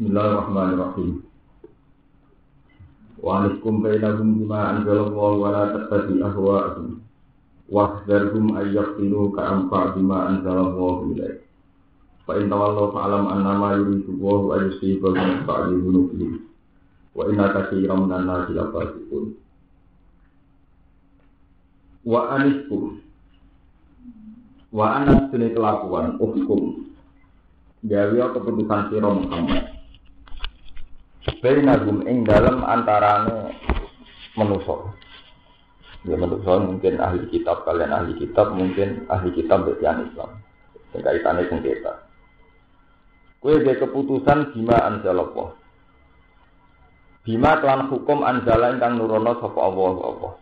Bismillahirrahmanirrahim. Wa anikum bainahum bima anzalallahu wa la tattabi ahwa'ahum. Wahdharhum ayyaftinu ka anfa bima anzalallahu ilaik. Fa in tawallaw fa'lam annama yuridu Allahu an yusibahum ba'di dhunubihim. Wa inna katsiran minan nasi lafasiqun. Wa aniskum Wa anas kelakuan hukum gawe keputusan sira Muhammad Bainagum ing dalam antarane manusa. Ya manusa mungkin ahli kitab kalian ahli kitab mungkin ahli kitab bagian Islam. Sing kaitane sengketa. Kue dia keputusan bima anzalallah. Bima kelan hukum anzala ingkang nurono sapa Allah Allah.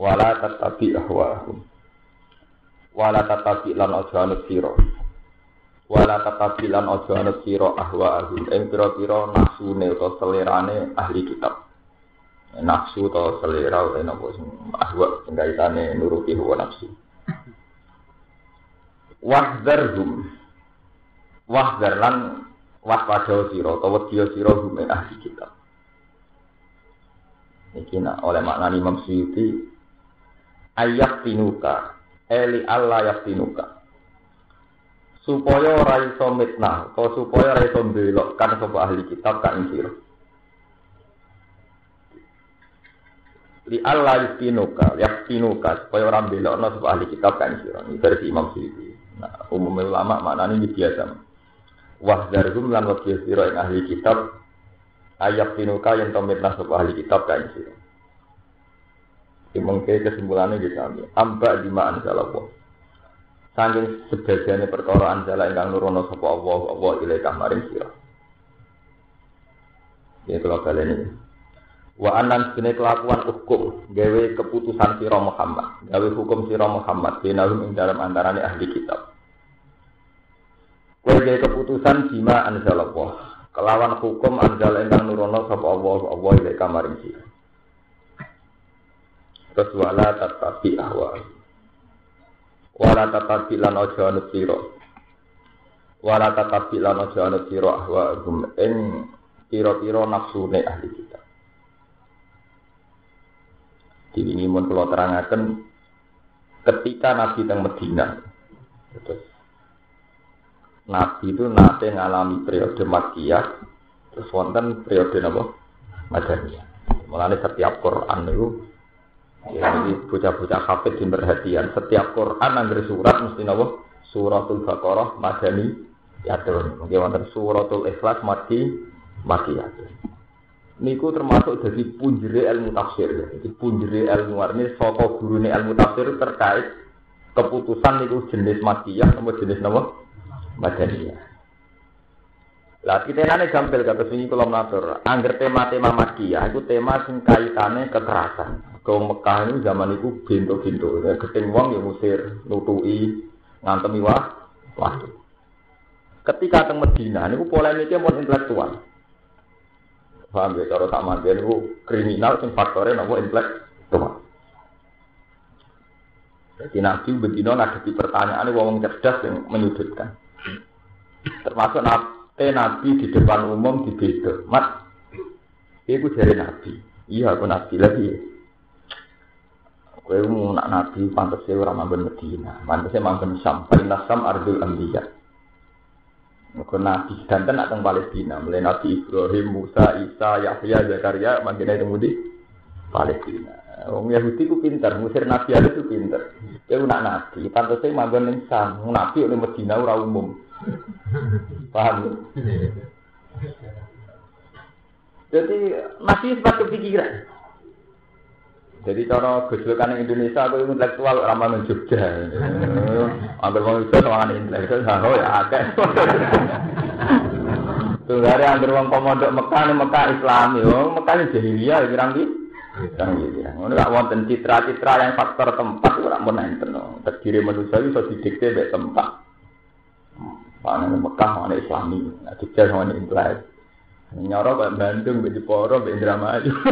Wala tatabi ahwahum. Wala tatabi lan aja anut sira wala tatabilan ojo anut sira ahwa ahum ing pira-pira nafsune utawa selerane ahli kitab. Nafsu atau selera utawa napa sing ahwa sing kaitane nuruti hawa nafsu. Wahdzarhum wahdzar lan waspada sira utawa wedi sira hum ahli kitab. Iki nak oleh makna Imam Suyuti ayat tinuka eli Allah yaktinuka supaya ora iso mitnah atau supaya ora iso kan sapa ahli kitab kan sira. Li Allah yastinuka yastinuka supaya orang belokno sapa ahli kitab kan sira. Ini versi Imam Syukri nah umum ulama maknane ini biasa. Wah darhum lan wakil sira ing ahli kitab ayat tinuka yang tomitnah sapa ahli kitab kan sira. Mungkin kesimpulannya gitu, ambak di mana salah Saking sebagiannya perkara anjala ingkang nurono sapa Allah Allah ilaika maring sira. Ya kalau kalian ini. Wa anan sini kelakuan hukum gawe keputusan sira Muhammad, gawe hukum sira Muhammad binahum ing dalam antarane ahli kitab. Kowe gawe keputusan bima anzalallah. Kelawan hukum anjala ingkang nurono sapa Allah Allah ilaika maring sira. Terus wala tatabi ahwa wala tatabi lan aja anut sira. Wala tatabi lan aja anut sira ahwa gum ing pira-pira nafsune ahli kita ini mun kula terangaken ketika Nabi teng Medina terus Nabi itu nate ngalami periode Makkiyah terus wonten periode napa Madaniyah mulane setiap Quran itu Ya, jadi bocah-bocah hafid di perhatian. Setiap Quran anggar surat mesti nopo suratul Baqarah madani yatun. Mungkin wonten suratul Ikhlas mati yatun. Niku termasuk dari punjere ilmu tafsir. Jadi punjere ilmu ini saka gurune ilmu tafsir terkait keputusan niku jenis matiyah atau jenis nopo madaniyah. Lah kita nane gampil kata sini kalau mengatur. Angger tema-tema makiyah itu tema sing kaitane kekerasan. Kau Mekah ini zaman itu bintu-bintu. Ya, keting wong ya musir, nutui, ngantem wah, waktu. Ketika teng Medina, ini polemiknya mau intelektual. Paham ya, cara tak mati ini kriminal, sing faktornya nopo intelektual. Jadi Nabi Bedino ngadepi pertanyaan wong cerdas yang menyudutkan. Termasuk nabi, nabi di depan umum di beda. Mat, itu dari Nabi. Iya, aku Nabi lagi. Kowe nak nabi pantas ora manggon Medina, pantasnya manggon Sam, Paling Sam ardul anbiya. Mergo nabi sedanten nak teng Palestina, mulai Nabi Ibrahim, Musa, Isa, Yahya, Zakaria mangkene teng di Palestina. Wong Yahudi ku pinter, musir nabi ada itu pinter. Kowe nak nabi, pantasnya manggon ning Sam, nabi ning Medina ora umum. Paham? Jadi masih sempat kepikiran. Jadi cara gejolkan Indonesia aku intelektual ramah men Jogja. Ambil wong itu sama intelektual, oh ya akeh. Tunggare anggere wong pemondok Mekah ning Mekah Islami, oh Mekah jahiliyah pirang ki? Pirang iki. Ngono gak wonten citra-citra yang faktor tempat ora mun enten. Terdiri manusia iso didikte mek tempat. Mana Mekah, mana Islami, Jogja sama intelektual. Nyoro Pak Bandung, Pak Jeporo, Pak Indramayu.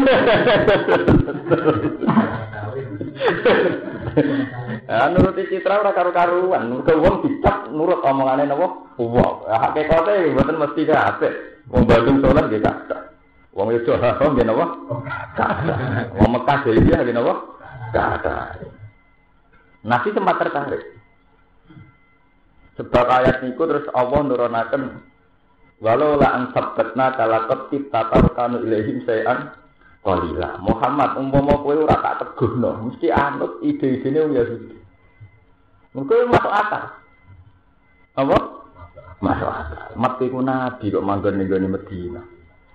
Ah nuruti citra ora karu-karuan, nurut wong dicap nurut omongane napa? Wong. Hakikate mboten mesti kabeh. Wong Bandung salat nggih kathah. Wong itu haram nggih napa? Kathah. Wong Mekah dhewe nggih napa? Kathah. Nabi sempat tertarik. Sebab ayat niku terus Allah nurunaken walau la an sabbatna kalaqat kita tarkanu ilaihim sayan qalila. Muhammad umpama kowe ora tak teguhno, mesti anut ide-idene wong Yahudi. Mungkin masuk akal. Apa? Masuk akal. Mat iku nabi kok manggon ning gone Medina.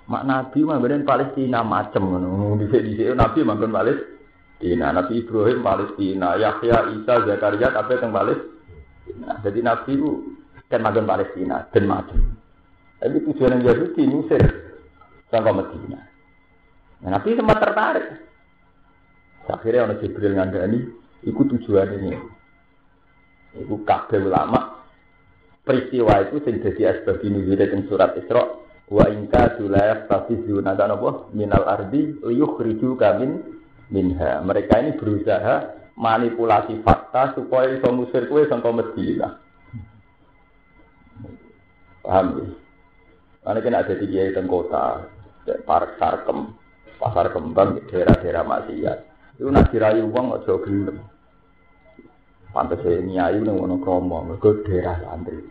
Mak nabi manggon Palestina macem ngono. Dhisik-dhisik nabi manggon Palestina. Nabi Ibrahim Palestina, Yahya, Isa, Zakaria kabeh teng Palestina. Jadi Nabi itu kan magang Palestina dan macam. Tapi tujuan yang Yahudi Mesir sampai Medina. Nah, Nabi sempat tertarik. Akhirnya orang Jibril ngandani, itu tujuan ini. Itu kabeh ulama peristiwa itu sing dadi asbab nuzul ing surat Isra wa ingka sulayaf tafizuna kan apa minal ardi liyukhriju kamin minha. Mereka ini berusaha manipulasi fakta supaya iso musir kue sangka Medina. Paham ya? Karena kan ada di kiai teng kota, park sarkem, pasar kembang, daerah-daerah maksiat. Itu nak dirayu uang aja gelem. Pantes ini ayu ngono kromo, mergo daerah santri.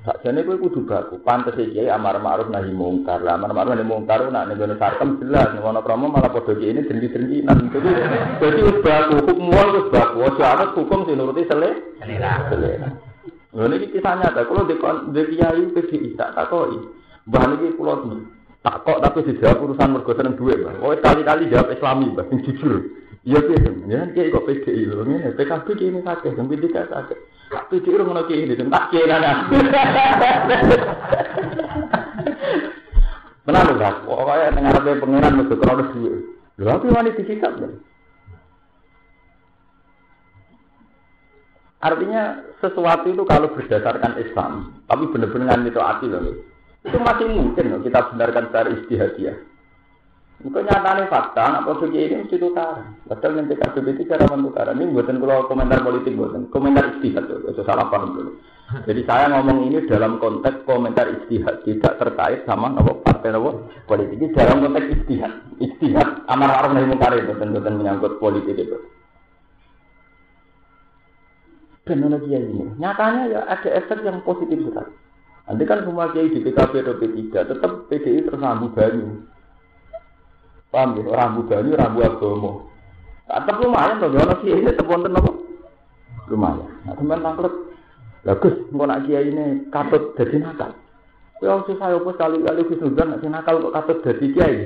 Sakjane kowe kudu baku. Pantes iki amar ma'ruf nahi mungkar. Lah amar ma'ruf nahi mungkar nak ning sarkem jelas ning ono promo malah padha iki ini dendi-dendinan. Jadi dadi wis baku hukum wis baku. Ojo ana hukum sing nuruti sele. Selera. Lha niki kisah nyata kula di kiai PDI tak takoki. Mbah niki kula tak kok tapi dijawab urusan mergo seneng Mbah. Oh kali-kali jawab Islami, Mbah, sing jujur. Iya piye, ya kiai kok PDI lho ngene, PKB ki ini sakit, sing PDI sakit. Tapi dia orang ngono ini, tak kira nana. Benar loh, pokoknya apa pengiran mesti kalau duit. Lu apa wani disikap ya? Artinya sesuatu itu kalau berdasarkan Islam, tapi benar-benar itu hati loh, itu masih mungkin loh kita benarkan secara istihadiah. Mungkin nyatanya fakta, anak posisi ini mesti tukar. Padahal nanti kasus itu cara mentukar. Ini buatan kalau komentar politik buatan, komentar istihad itu salah paham dulu. Jadi saya ngomong ini dalam konteks komentar istihad, tidak terkait sama nopo partai nopo politik. Ini dalam konteks istihad, istihad amar ma'ruf nahi munkar itu menyangkut politik itu. Teknologi ini, nyatanya ya ada efek yang positif sekali. Nanti kan semua kiai di PKB atau P3 tetap PDI tersambung banyu. Paham ya? Rambu banyu, rambu agama. Tetap lumayan loh, ono kiai ini tetap wonten apa? Lumayan. Nah, teman tangklet. Bagus, engko nak kiai ini katut jadi nakal. Harus saya apa kali-kali khusnudan nak nakal kok katut jadi kiai.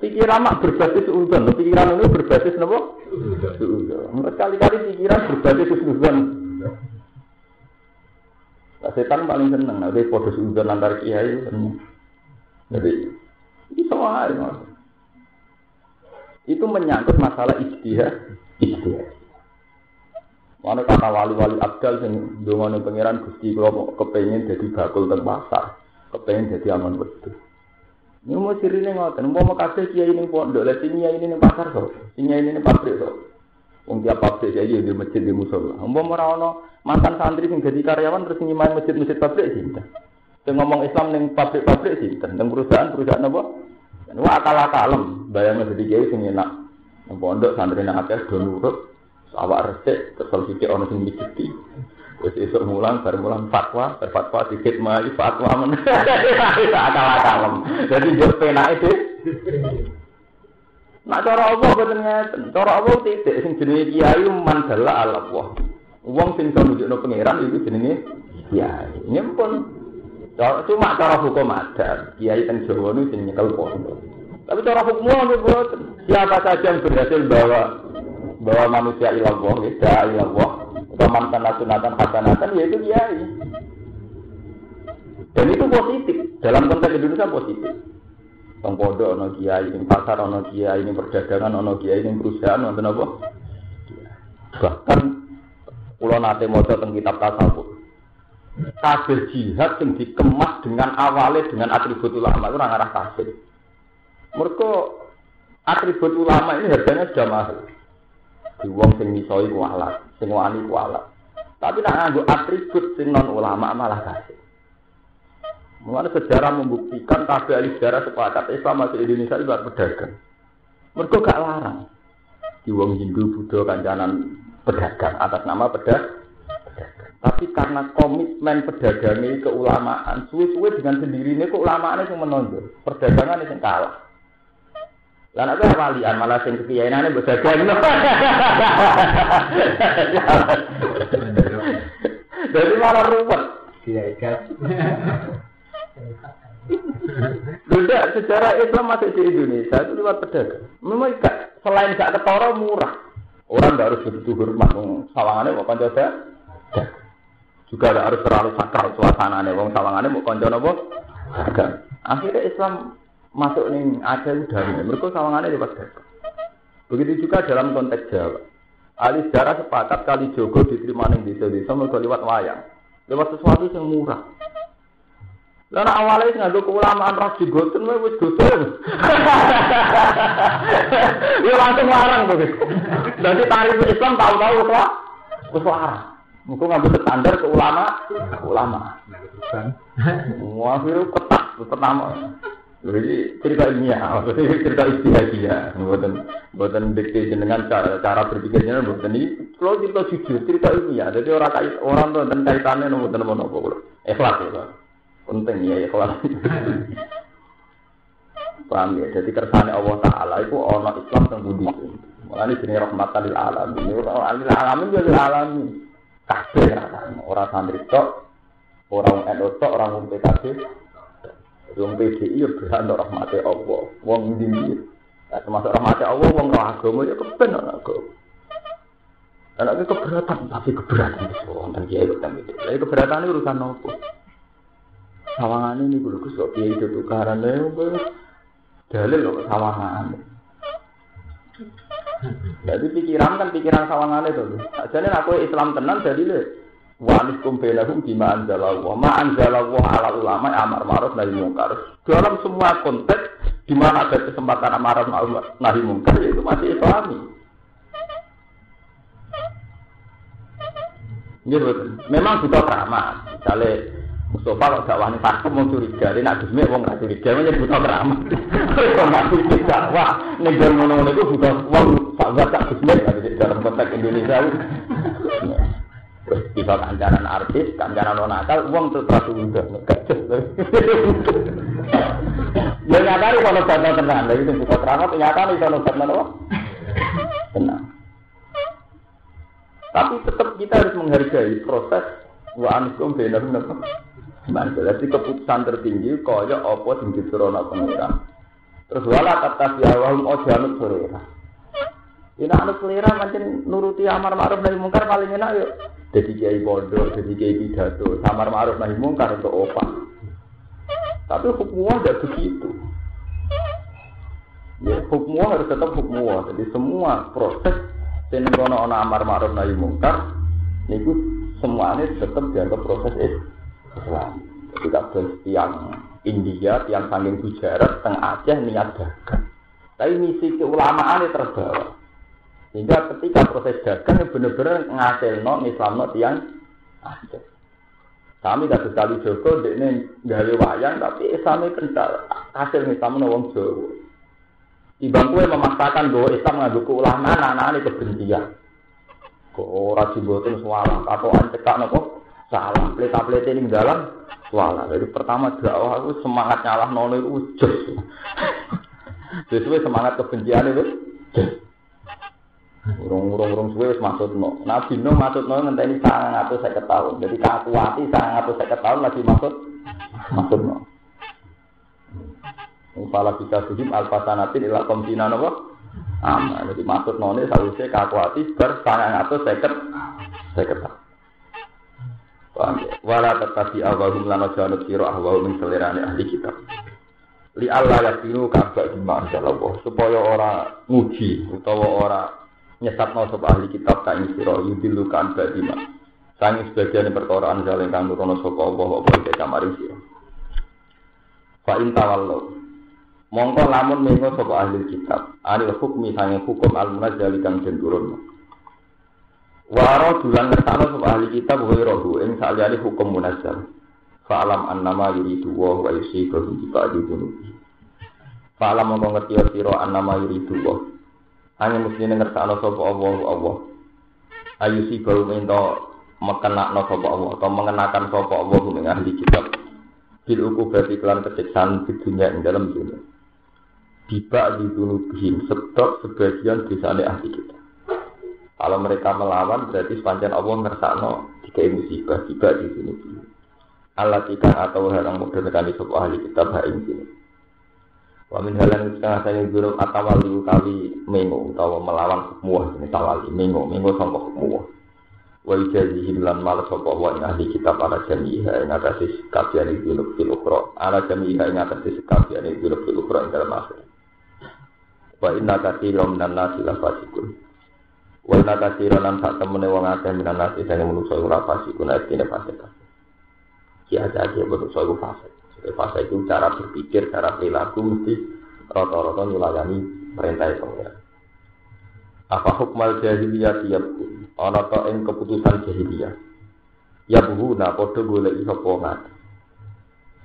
Pikiran mak berbasis udan, pikiran ini berbasis apa? Udan. Kali-kali pikiran berbasis udan. Nah, setan paling seneng, nah, dia podo udan antar kiai. Jadi, bisa aja. Itu menyangkut masalah istihad, istihad. Mana kata wali-wali abdal yang dengan pangeran gusti kalau kepengen jadi bakul teng pasar, jadi aman betul. Ini mau sirine ngoten, mau mau kasih kiai ini pondok, lah sini ini nih pasar so, sini ini nih pabrik so. Wong tiap pabrik jadi di masjid di musola. Mau mau rawon mantan santri yang jadi karyawan terus nyimain masjid-masjid pabrik sih. Yang ngomong Islam neng pabrik-pabrik sih, tentang perusahaan-perusahaan apa? Wah akal-akalem, bayangnya jadi kiai sing enak. Yang pondok santri nang akeh do nurut, awak resik kesel sithik ana sing mijiti. Wis esuk mulang bar mulang fatwa, bar fatwa dikit mai fatwa men. akal-akalem. Jadi yo penake deh. Nak cara Allah boten ngeten. Cara Allah titik sing jenenge kiai mandala Allah. Wong sing iso nunjukno pangeran iku jenenge kiai. Nyempun Cuma cara hukum ada, kiai teng Jawa itu sing nyekel pondok. Tapi cara hukum itu siapa saja yang berhasil bawa bawa manusia ilallah, ya ilallah, atau mantan nasunatan hasanatan, ya itu kiai. Dan itu positif dalam konteks Indonesia positif. Pondok ono kiai, ini pasar ono kiai, ini perdagangan ono kiai, ini perusahaan ono apa? Bahkan pulau nate mojo teng kitab tasawuf kabeh jihad yang dikemas dengan awalnya dengan atribut ulama itu orang arah kafir. Mereka atribut ulama ini harganya sudah mahal. Di wong sing misoi ku alat, sing wani ku. Tapi nak nganggo atribut sing non ulama malah kasih. Mulanya sejarah membuktikan kabeh ahli sejarah sepakat Islam masuk Indonesia itu pedagang. Mereka gak larang. Di wong Hindu, Buddha, kancanan pedagang atas nama pedagang. Tapi karena komitmen pedagangnya keulamaan, suwe-suwe dengan sendirinya keulamaan itu menonjol. Perdagangan itu kalah. Lah nek walian malah sing kekiyainane berdagang. Jadi malah ruwet. Kiai gas. Tidak, sejarah Islam masuk di Indonesia itu lewat pedagang. Memang selain gak ketara murah. Orang gak harus begitu hormat. Sawangannya mau konco Juga gak harus terlalu sakral suasananya. Wong sawangannya mau konco apa? Akhirnya Islam masuk nih ada dari mereka sawangannya lewat dagang. Begitu juga dalam konteks Jawa. Ahli sejarah sepakat kali Jogo diterima ning desa-desa mereka lewat wayang. Lewat sesuatu yang murah. Lalu awalnya nganggo keulamaan ras digoten wae wis goten. Ya langsung larang tuh. Jadi tarif Islam tahu-tahu wis wis larang. Engko ngambil standar ke ulama, ulama. Wah, itu ketat, pertama. Jadi cerita ilmiah, maksudnya cerita istihadiyah, buatan buatan dikti dengan cara cara berpikirnya buatan ini. Kalau cerita jujur, cerita ilmiah, jadi orang kait orang tuh dan kaitannya nomor nomor nomor ikhlas ya, penting ya ikhlas. Paham ya? Jadi kersane Allah Taala itu orang Islam yang budi. Mulai jenis rahmatan lil alamin. Ini orang lil alamin juga lil alamin. Kabeh orang santri tok, orang NU tok, orang PKB, Wong PDI ya berhak untuk rahmati Allah. Wong ndi Nah, termasuk rahmati Allah, wong roh agama ya kepen anak agama. Anaknya keberatan, tapi keberatan itu wonten kiai kok itu. Lah keberatan urusan nopo? Sawangan ini kulo Gus kok piye itu tukaran lha dalil kok sawangan. Jadi pikiran kan pikiran sawangan itu. Jadi aku Islam tenan jadi le Wanis kumbelahum bima anzalallah. Ma anzalallah ala ulama amar ma'ruf nahi mungkar. Dalam semua konteks di mana ada kesempatan amar ma'ruf nahi mungkar itu masih islami. Memang butuh keramat. Misalnya Mustafa kalau gak wani pakem mau curiga, dia nak gusmi wong gak curiga, ini butuh keramat. Kalau nggak curiga, wah, negara itu butuh sahabat tak gusmi dalam konteks Indonesia. Tiba kancanan artis, kancanan non nakal, uang terus udah Ya nyata nih kalau bantah tenang, lagi itu buka keramat, nyata nih kalau bantah apa? Tenang. Tapi tetap kita harus menghargai proses wa ankum benar benar. Jadi keputusan tertinggi kaya apa sing diturunkan pengiran. Terus wala kata siawahum ojanut selera. Ini anak selera macam nuruti amar ma'ruf nahi mungkar paling enak yuk. Jadi kiai bodoh, jadi kiai pidato, samar ma'ruf nahi mungkar untuk opah. Tapi hukumnya tidak begitu. Ya, hukumnya harus tetap hukumnya. Jadi semua proses yang kono ana amar ma'ruf nahi mungkar niku semuanya tetap dianggap proses Islam. Jadi kabeh tiang India, tiang sanging Gujarat, teng Aceh niat dagang. Tapi misi keulamaan terbawa. Sehingga ketika proses dagang benar-benar ngasil no Islam no tiang ada. Kami tidak sekali Joko, ini gawe wayang, tapi Islamnya kental. Hasil Islam no wong Jawa. Ibang kue memaksakan bahwa Islam ngadu ulama anak-anak kebencian. Kok ora jimbotin suara, katoan cekak nopo salah, pelita-pelita ini dalam suara. Jadi pertama dakwah aku semangat nyalah nono itu ujus. Sesuai semangat kebencian itu. Urung-urung suwe wis maksudno. Nabi Nuh maksudno ngenteni 950 tahun. Jadi kakuati 950 tahun lagi maksud maksudno. Kepala bisa sujud alfasanatin ila komtina nopo? Ama, jadi maksud none sausé kakuati ber 950 seket tahun. Paham ya? Wala tetapi awahum lana janut siro ahwahum selerane ahli kitab. Li Allah yakinu kabak jemaah supaya orang nguji utawa orang nyesatno sapa ahli kitab ka ing sira yudilu kan badima sangi sebagian perkara anjale kang nurono sapa Allah apa iki kamaring sira fa in tawallu mongko lamun mengo sapa ahli kitab anil hukmi sange hukum al munazzal kang den turun Waro dulan ngersano sub ahli kitab wa rohu ing saliyane hukum munazzal. Fa'alam annama yuridu wa wa yusibahu bi ba'di dunubi. Fa'alam mongko ngerti sira annama yuridu wa. Hanya mesti ngersano sapa Allah Allah. Ayu si baru minta mengenakno sapa Allah atau mengenakan sapa Allah ing ahli kitab. Bil ukubati kelan kesiksaan di dunia ing dalam dunia. Tiba di dunubihim sebab sebagian desane ahli kitab. Kalau mereka melawan berarti sepanjang Allah ngersakno tiga musibah tiba di sini. Allah tikan atau harang mudah di sebuah ahli kitab hak sini. Wa min halan setengah saya guru atawali kali mengo utawa melawan muah ini tawali mengo mengo sangka muah. Wa ijazihim lan mal sapa wa ahli kitab ala jamiha ing atase kafian iki fil ukhra ala jamiha ing atase kafian iki fil ukhra ing dalam akhir. Wa inna katsiran minan nasi la fasikun. Wana kasiro lan sak temene wong akeh minan nasi sing menungso ora fasik kuna istine fasik. Ki ada aja menungso iku fasik. Fasik itu cara berpikir, cara perilaku mesti rata-rata nyulayani perintah pengiran. Apa hukmal jahiliyah tiap ana ta ing keputusan jahiliyah. Ya buhu na padha golek iso pongat.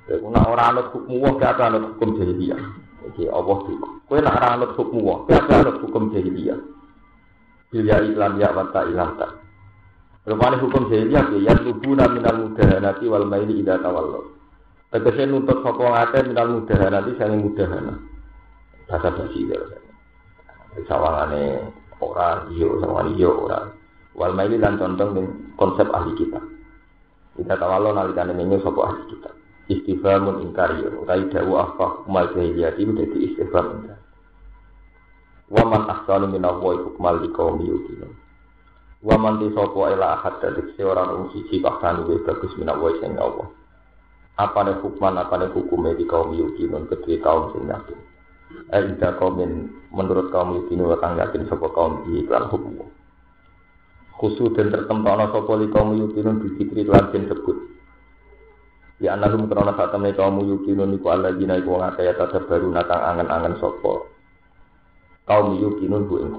Iku nak ora anut hukum wa ka anut hukum jahiliyah. Iki Allah Kowe nak ora anut hukum wa ka anut hukum jahiliyah. Bilya iklan ya wata ilah tak. Rupanya hukum jahiliyah ya lubuna minal mudahanati wal maili ida tawallo. Tegese nuntut sapa ngate minal mudahanati sange mudahana. Bahasa basi ya. Sawangane ora iyo sawangane iyo ora. Wal maili lan contoh konsep ahli kita. Ida tawallo nalikane menyu sapa ahli kita. Istifhamun ingkari utawi dawu afah kumal jahiliyah itu dadi istifham ingkari. Waman ahsanu minallahi hukmal liqaumi yuqinun. Waman ti sapa ila ahad dari seorang wong siji luwih bagus minallahi sing Allah. Apa nih hukman, apa nih hukumnya di kaum yukinun kedua kaum sing yakin. Eh, ida kaumin menurut kaum yukinun watang yakin sapa kaum iklan hukum. Khusus dan tertempana sapa li kaum yukinun dikitri lan den sebut. Ya anahum krana saat temen kaum yukinun iku Allah jina iku ngakaya tetep baru natang angen-angen sapa kaum yukinun bu ing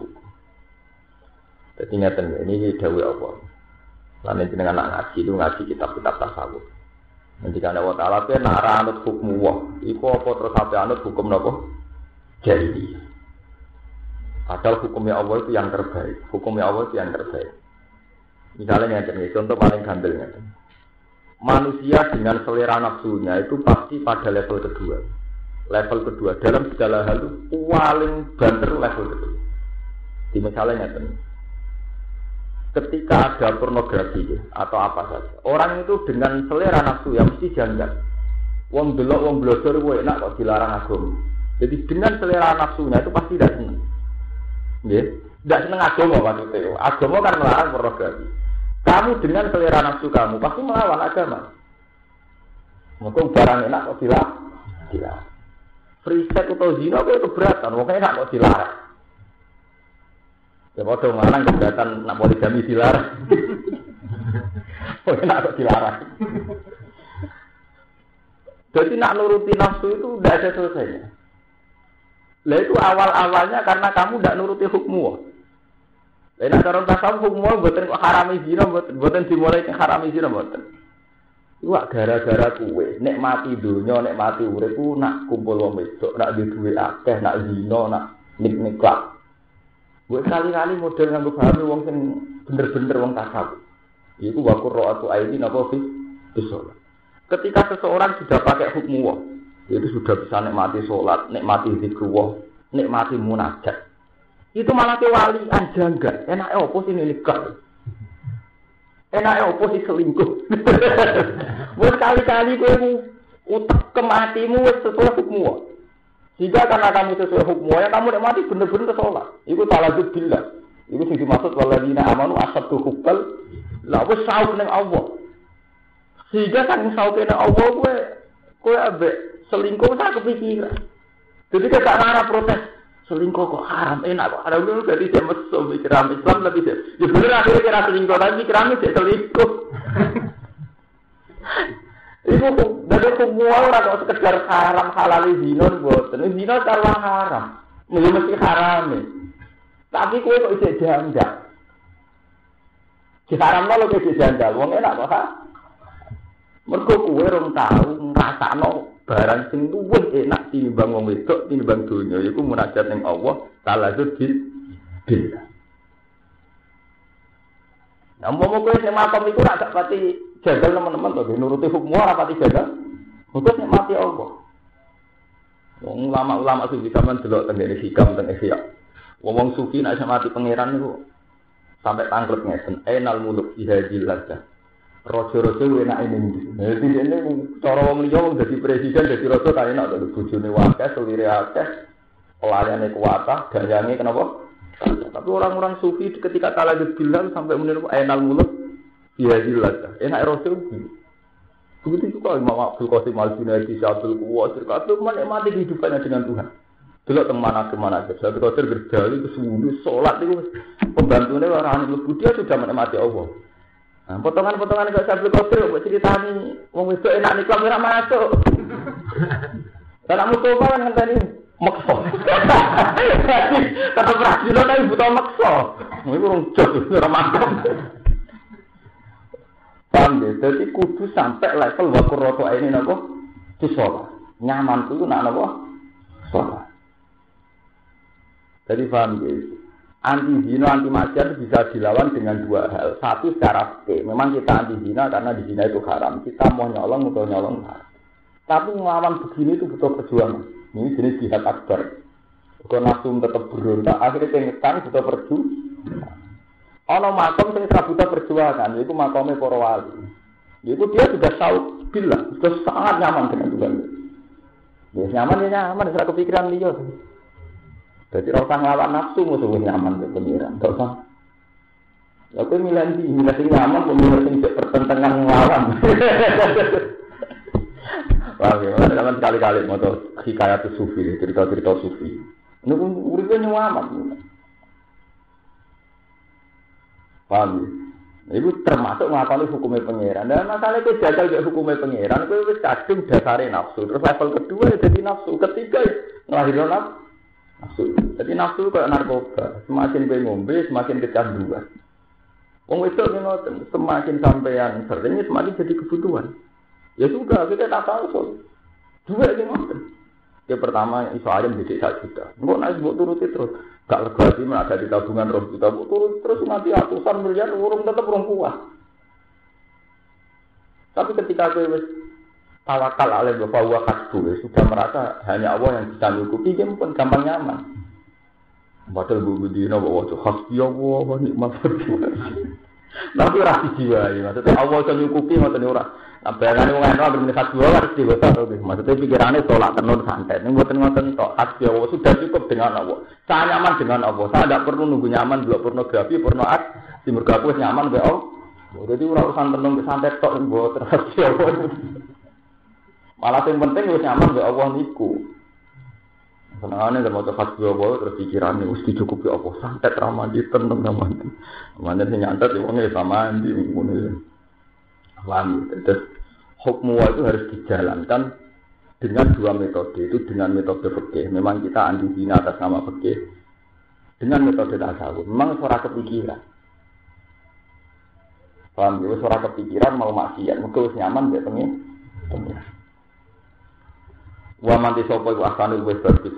Jadi ngeten ini dawe Allah. Lan dengan anak ngaji itu ngaji kitab-kitab tasawuf. Nanti kan Allah Taala pe nak anut hukum Allah. Iku apa terus sampai anut hukum napa? Jadi. Padahal hukumnya Allah itu yang terbaik. Hukumnya Allah itu yang terbaik. Misalnya yang contoh paling gambelnya. Manusia dengan selera nafsunya itu pasti pada level kedua level kedua dalam segala hal itu paling banter level kedua di misalnya nyata ketika ada pornografi atau apa saja. Orang itu dengan selera nafsu yang mesti janggal wong belok wong blosor gue enak kok dilarang agama. Jadi dengan selera nafsunya itu pasti tidak seneng. Ya tidak seneng agama maksudnya. Agama kan melarang pornografi. Kamu dengan selera nafsu kamu pasti melawan agama. Mungkin barang enak kok dilarang. Dilarang. Free sex atau zina itu keberatan, makanya nggak mau dilarang. Ya dong lanang keberatan nak poligami dilarang. Pokoknya nak kok dilarang. Jadi nak nuruti nafsu itu tidak ada selesainya. Lah itu awal-awalnya karena kamu tidak nuruti hukum Lah nek cara tasawuf hukum buatan kok harami zina buatan dimulai ke harami zina buatan. Wah gara-gara kue, nek mati dunia, nek mati urip ku nak kumpul wong wedok, nak di duwe akeh, nak zina, nak nik klak. Gue kali-kali model nganggo pahami wong sing bener-bener wong tasawuf. Iku wa qurra'atu aini napa fi sholat. Ketika seseorang sudah pakai hukum wong, itu sudah bisa nikmati sholat, nikmati zikrullah, nikmati munajat. Itu malah ke wali anjangga. Enak opo sih nikah? Enaknya opo sih selingkuh. Wes kali-kali kowe utak kematimu wes sesuai hukum Jika karena kamu sesuai hukum ya kamu nek mati bener-bener sholat. Salah billah. Iku sing dimaksud waladina amanu asatu hubbal. Lah wes sauk ning Allah. Sehingga kan sauke ning Allah kowe kowe ambek selingkuh sak kepikiran. Jadi kita ngarah protes selingkuh kok haram enak kok haram itu berarti dia mesum mikir Islam lebih dia ya bener akhirnya kira selingkuh tapi mikir dia selingkuh itu dari semua orang kok sekedar haram halal zina buatan zina karena haram mesti mesti haram tapi kue kok bisa janda Diharamno lho ke jajal, wong enak kok ha. Mergo kowe rong tau ngrasakno barang sing luwih enak tinimbang wong wedok tinimbang donya iku munajat ning Allah taala bil billah. Nah, mau mau kue makom itu rasa pati jagal teman-teman tuh, nuruti hukum ora pati jagal. Mungkin mati Allah. Wong ulama-ulama sufi sampean delok teng hikam teng ihya. Wong sufi nek mati pangeran niku sampai tangklet ngeten enal muluk ihadil lada rojo-rojo enak ini jadi ini cara wong liya wong dadi presiden dadi rojo kan enak to bojone wakeh selire akeh pelayane kuwata gayange kenapa? Tapi orang-orang sufi ketika kalah bilang sampai meniru enal muluk ihadil lada enak rojo begitu juga Imam Abdul Qasim Al-Junaidi Syabdul Kuwasir kabeh menikmati kehidupannya dengan Tuhan Delok teng mana ke mana aja. Satu kotor berjali ke sembuh sholat itu pembantunya orang lebu dia sudah menikmati Allah. Nah, potongan-potongan gak sabtu kotor buat ceritani. Wong itu enak nih kamera masuk. Dan kamu coba kan tadi makso. Kata Brazil tapi butuh makso. Ini kurang jauh, kurang mantap. Paham ya? Jadi kudu sampai level wakur roto ini nopo di sholat. Nyaman itu nak nopo sholat. Jadi paham ya? Anti zina, anti maksiat bisa dilawan dengan dua hal. Satu secara fikih, memang kita anti zina karena di zina itu haram. Kita mau nyolong atau nyolong haram. Tapi melawan begini itu butuh perjuangan. Ini jenis jihad akbar. Kalau nafsu tetap berontak, akhirnya pengetan butuh perjuangan. Ono makom sing butuh perjuangan, itu makomnya para wali. Itu dia sudah tahu bila, sudah sangat nyaman dengan Tuhan. Ya nyaman ya nyaman, sudah kepikiran dia. Jadi orang ngelawan nafsu musuh nyaman ke pengiran. Gak usah. Ya aku milih di milih sing nyaman, milih sing pertentangan ngelawan. Wah, gimana zaman sekali-kali mau tahu hikayat sufi, cerita-cerita sufi. Ini pun uripnya nyaman. Paham ya? Itu termasuk ngakoni hukumnya pangeran. Dan masalah itu jajal juga hukumnya pangeran. Itu wis dasarnya nafsu. Terus level kedua ya jadi nafsu. Ketiga ya ngelahirin nafsu. Jadi nafsu kayak narkoba. Semakin gue ngombe, semakin kecanduan. Wong itu ngoten, semakin sampean sering semakin jadi kebutuhan. Ya sudah, kita tak tahu Dua ini ngoten. Ya pertama iso ayam jadi satu juta. Enggak naik buat turuti terus. Gak lega sih ada di tabungan roh juta. Turut terus nanti ratusan miliar urung tetap urung kuat. Tapi ketika gue tawakal bapak wa kasbu sudah merasa hanya Allah yang bisa nyukupi dia pun gampang nyaman padahal bu budina bahwa itu hasbi Allah wa nikmat tapi rasi jiwa ya maksudnya Allah yang nyukupi maksudnya orang bayangannya orang enak bermini hasbi Allah harus diwasa maksudnya pikirannya tolak tenun santai ini buatan ngoten tok. Hasbi Allah sudah cukup dengan Allah. Saya nyaman dengan Allah. Saya tidak perlu nunggu nyaman dua pornografi porno art. Di mergaku nyaman be Allah jadi urusan tenun santai tok buat hasbi Allah Malah yang penting wis nyaman be Allah niku. Senengane lek maca fatwa Allah terus pikirane wis dicukupi Allah. Santet ra mandi tenang ra mandi. Mane sing nyantet ya wong sama mandi ngono ya. Paham Terus hukum itu harus dijalankan dengan dua metode itu dengan metode fikih. Memang kita anti zina atas nama fikih. Dengan metode tasawuf. Memang suara kepikiran. Paham ya? Suara kepikiran mau maksiat. Mungkin nyaman dia pengen. Wa manti sapa iku asane wis bagus.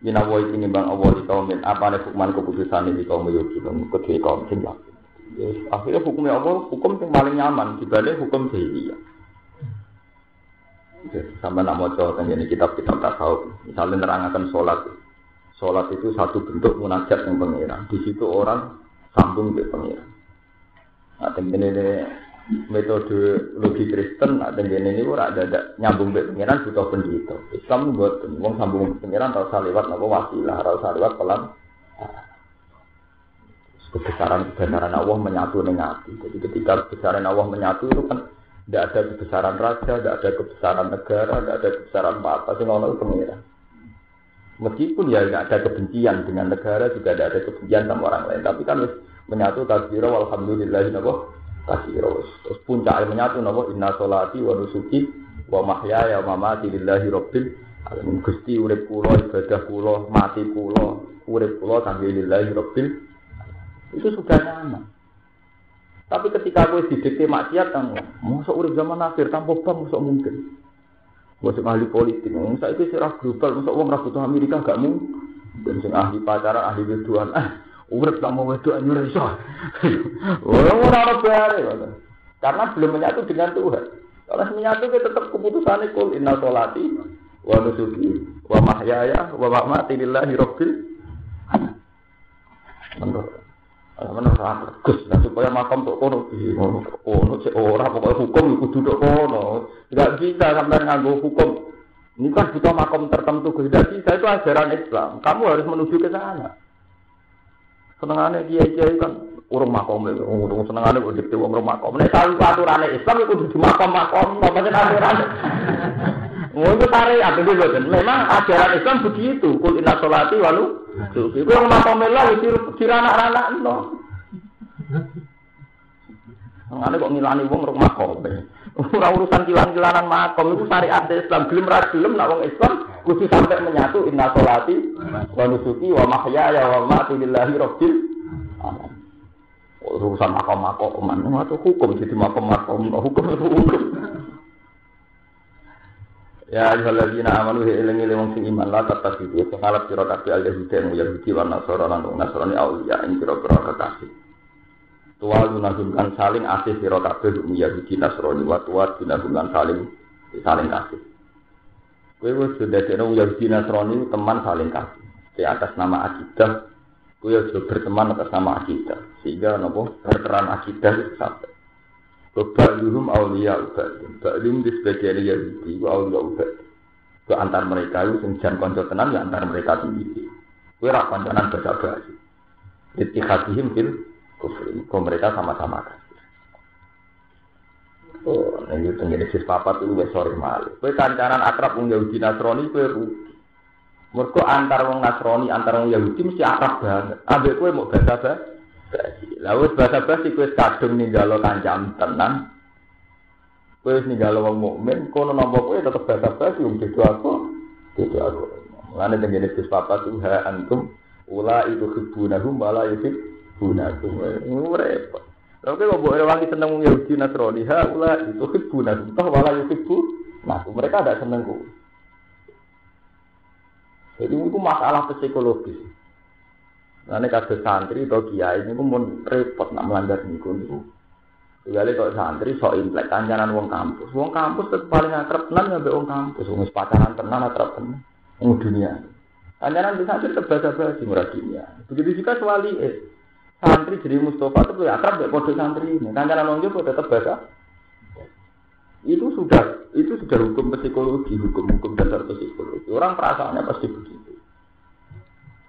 Ina wa ini bang di kaum apa nih hukuman keputusan di kaum yo kita kedue kaum sing akhirnya hukumnya Allah hukum yang paling nyaman dibanding hukum jahiliyah. Sampai nak mau coba ini kitab-kitab tasawuf, misalnya nerangkan sholat, sholat itu satu bentuk munajat yang pengiran. Di situ orang sambung ke pengiran. Nah, ini metode logi Kristen ada gini ini ora ada, nyambung ke pengiran butuh pendito. Islam buat wong sambung ke pengiran tau saliwat nopo wasilah, tau saliwat pelan. Kebesaran kebesaran Allah menyatu dengan hati. Jadi ketika kebesaran Allah menyatu itu kan tidak ada kebesaran raja, tidak ada kebesaran negara, tidak ada kebesaran apa-apa. Sing itu pengiran. Meskipun ya tidak ada kebencian dengan negara, juga tidak ada kebencian sama orang lain. Tapi kan menyatu tasbiro alhamdulillah kasiro. Terus puncak menyatu napa inna solati wa nusuki wa mahyaya wa mamati lillahi rabbil alamin. Gusti urip kula ibadah kula mati kula urip kula kangge lillahi rabbil itu sudah nyaman. Tapi ketika kowe didikte maksiat kan, mosok urip zaman akhir tanpa bom mosok mungkin. Mosok ahli politik, wong saiki sira global, mosok wong ra butuh Amerika gak mungkin. Sing ahli pacaran, ahli wedoan, ah, urip tak mau wedoan yo iso. Ora ora ono bare. Karena belum menyatu dengan Tuhan. Kalau menyatu kita tetap keputusan kul inna sholati wa nusuki wa mahyaya wa mamati lillahi rabbil Menurut menurut Gus, nah supaya makam tok kono, kono cek ora pokoknya hukum itu duduk kono, tidak bisa sampai nganggo hukum. Ini kan butuh makam tertentu, Gus. Tidak bisa itu ajaran Islam. Kamu harus menuju ke sana. Senengannya kiai kiai kan urung makom itu, urung senengannya udah dikti urung makom. Nek salah aturan Islam itu di makom makom, apa aturan? Oh itu syariat itu betul. Memang ajaran Islam begitu. Kul inna sholati walu. Itu yang makom melah itu diranak-ranak no. Ngene kok ngilani wong rong makom. Ora urusan kilan-kilanan makom itu syariat Islam. Belum ra gelem nak wong Islam kudu sampai menyatu inna sholati wa nusuki wa mahyaya wa mamati lillahi alamin. Urusan makom-makom, itu hukum jadi makom-makom, hukum itu hukum. Ya ayyuhalladzina amanu hi ilangi wong sing iman la tatasidu sing ngalap sira kabeh al yahudi lan yahudi lan nasara lan nasrani auliya ing pira-pira kekasih. Tuwal nahumkan saling asih sira kabeh yahudi nasrani wa tuwal nahumkan saling saling kasih. Kowe wis dadekno yahudi nasrani teman saling kasih. Di atas nama akidah kowe sudah berteman atas nama akidah sehingga nopo berperan akidah sampai Ba'luhum awliya ubadin. Ba'luhum di sebagian Yahudi, awliya ubadin. Ke antar mereka itu, sing konco tenan, ya antar mereka sendiri. Kue rak konconan bahasa bahasa. Ittihadihim fil kufri. Kau mereka sama-sama kafir. Oh, ini tenggine sis papat itu wes sore malu. Kue kancanan akrab wong Yahudi Nasrani kue rugi. Mereka antar wong Nasrani, antar wong Yahudi mesti akrab banget. Ambek kue mau bahasa bahasa basi. Lalu bahasa basi kue kadung ninggalo kancam tenang. Kue ninggalo wong mukmin, kono nopo kue tetap bahasa basi. Wong itu aku, itu aku. Mengenai dengan jenis papa tuh ha antum ula itu hibunahum wala yusib bunakum. Ini repot. Lalu kue boleh wangi seneng Yahudi Nasrani ha ula itu hibunahum toh wala yusib Nah, mereka ada seneng kue. Jadi itu masalah psikologis. Nanti kasus santri atau kiai ini pun repot nak melanggar niku niku. Kali kok santri sok implek kancanan wong kampus. Wong kampus tetep paling akrab tenan ya wong kampus. Wong pacaran tenan akrab tenan. Wong dunia. Kancanan di santri tetep basa-basi murah dunia. Begitu juga eh. Santri jadi Mustafa itu akrab mbek kode santri ini. Kancanan wong Jowo tetep basa. Itu sudah itu sudah hukum psikologi, hukum-hukum dasar psikologi. Orang perasaannya pasti begitu.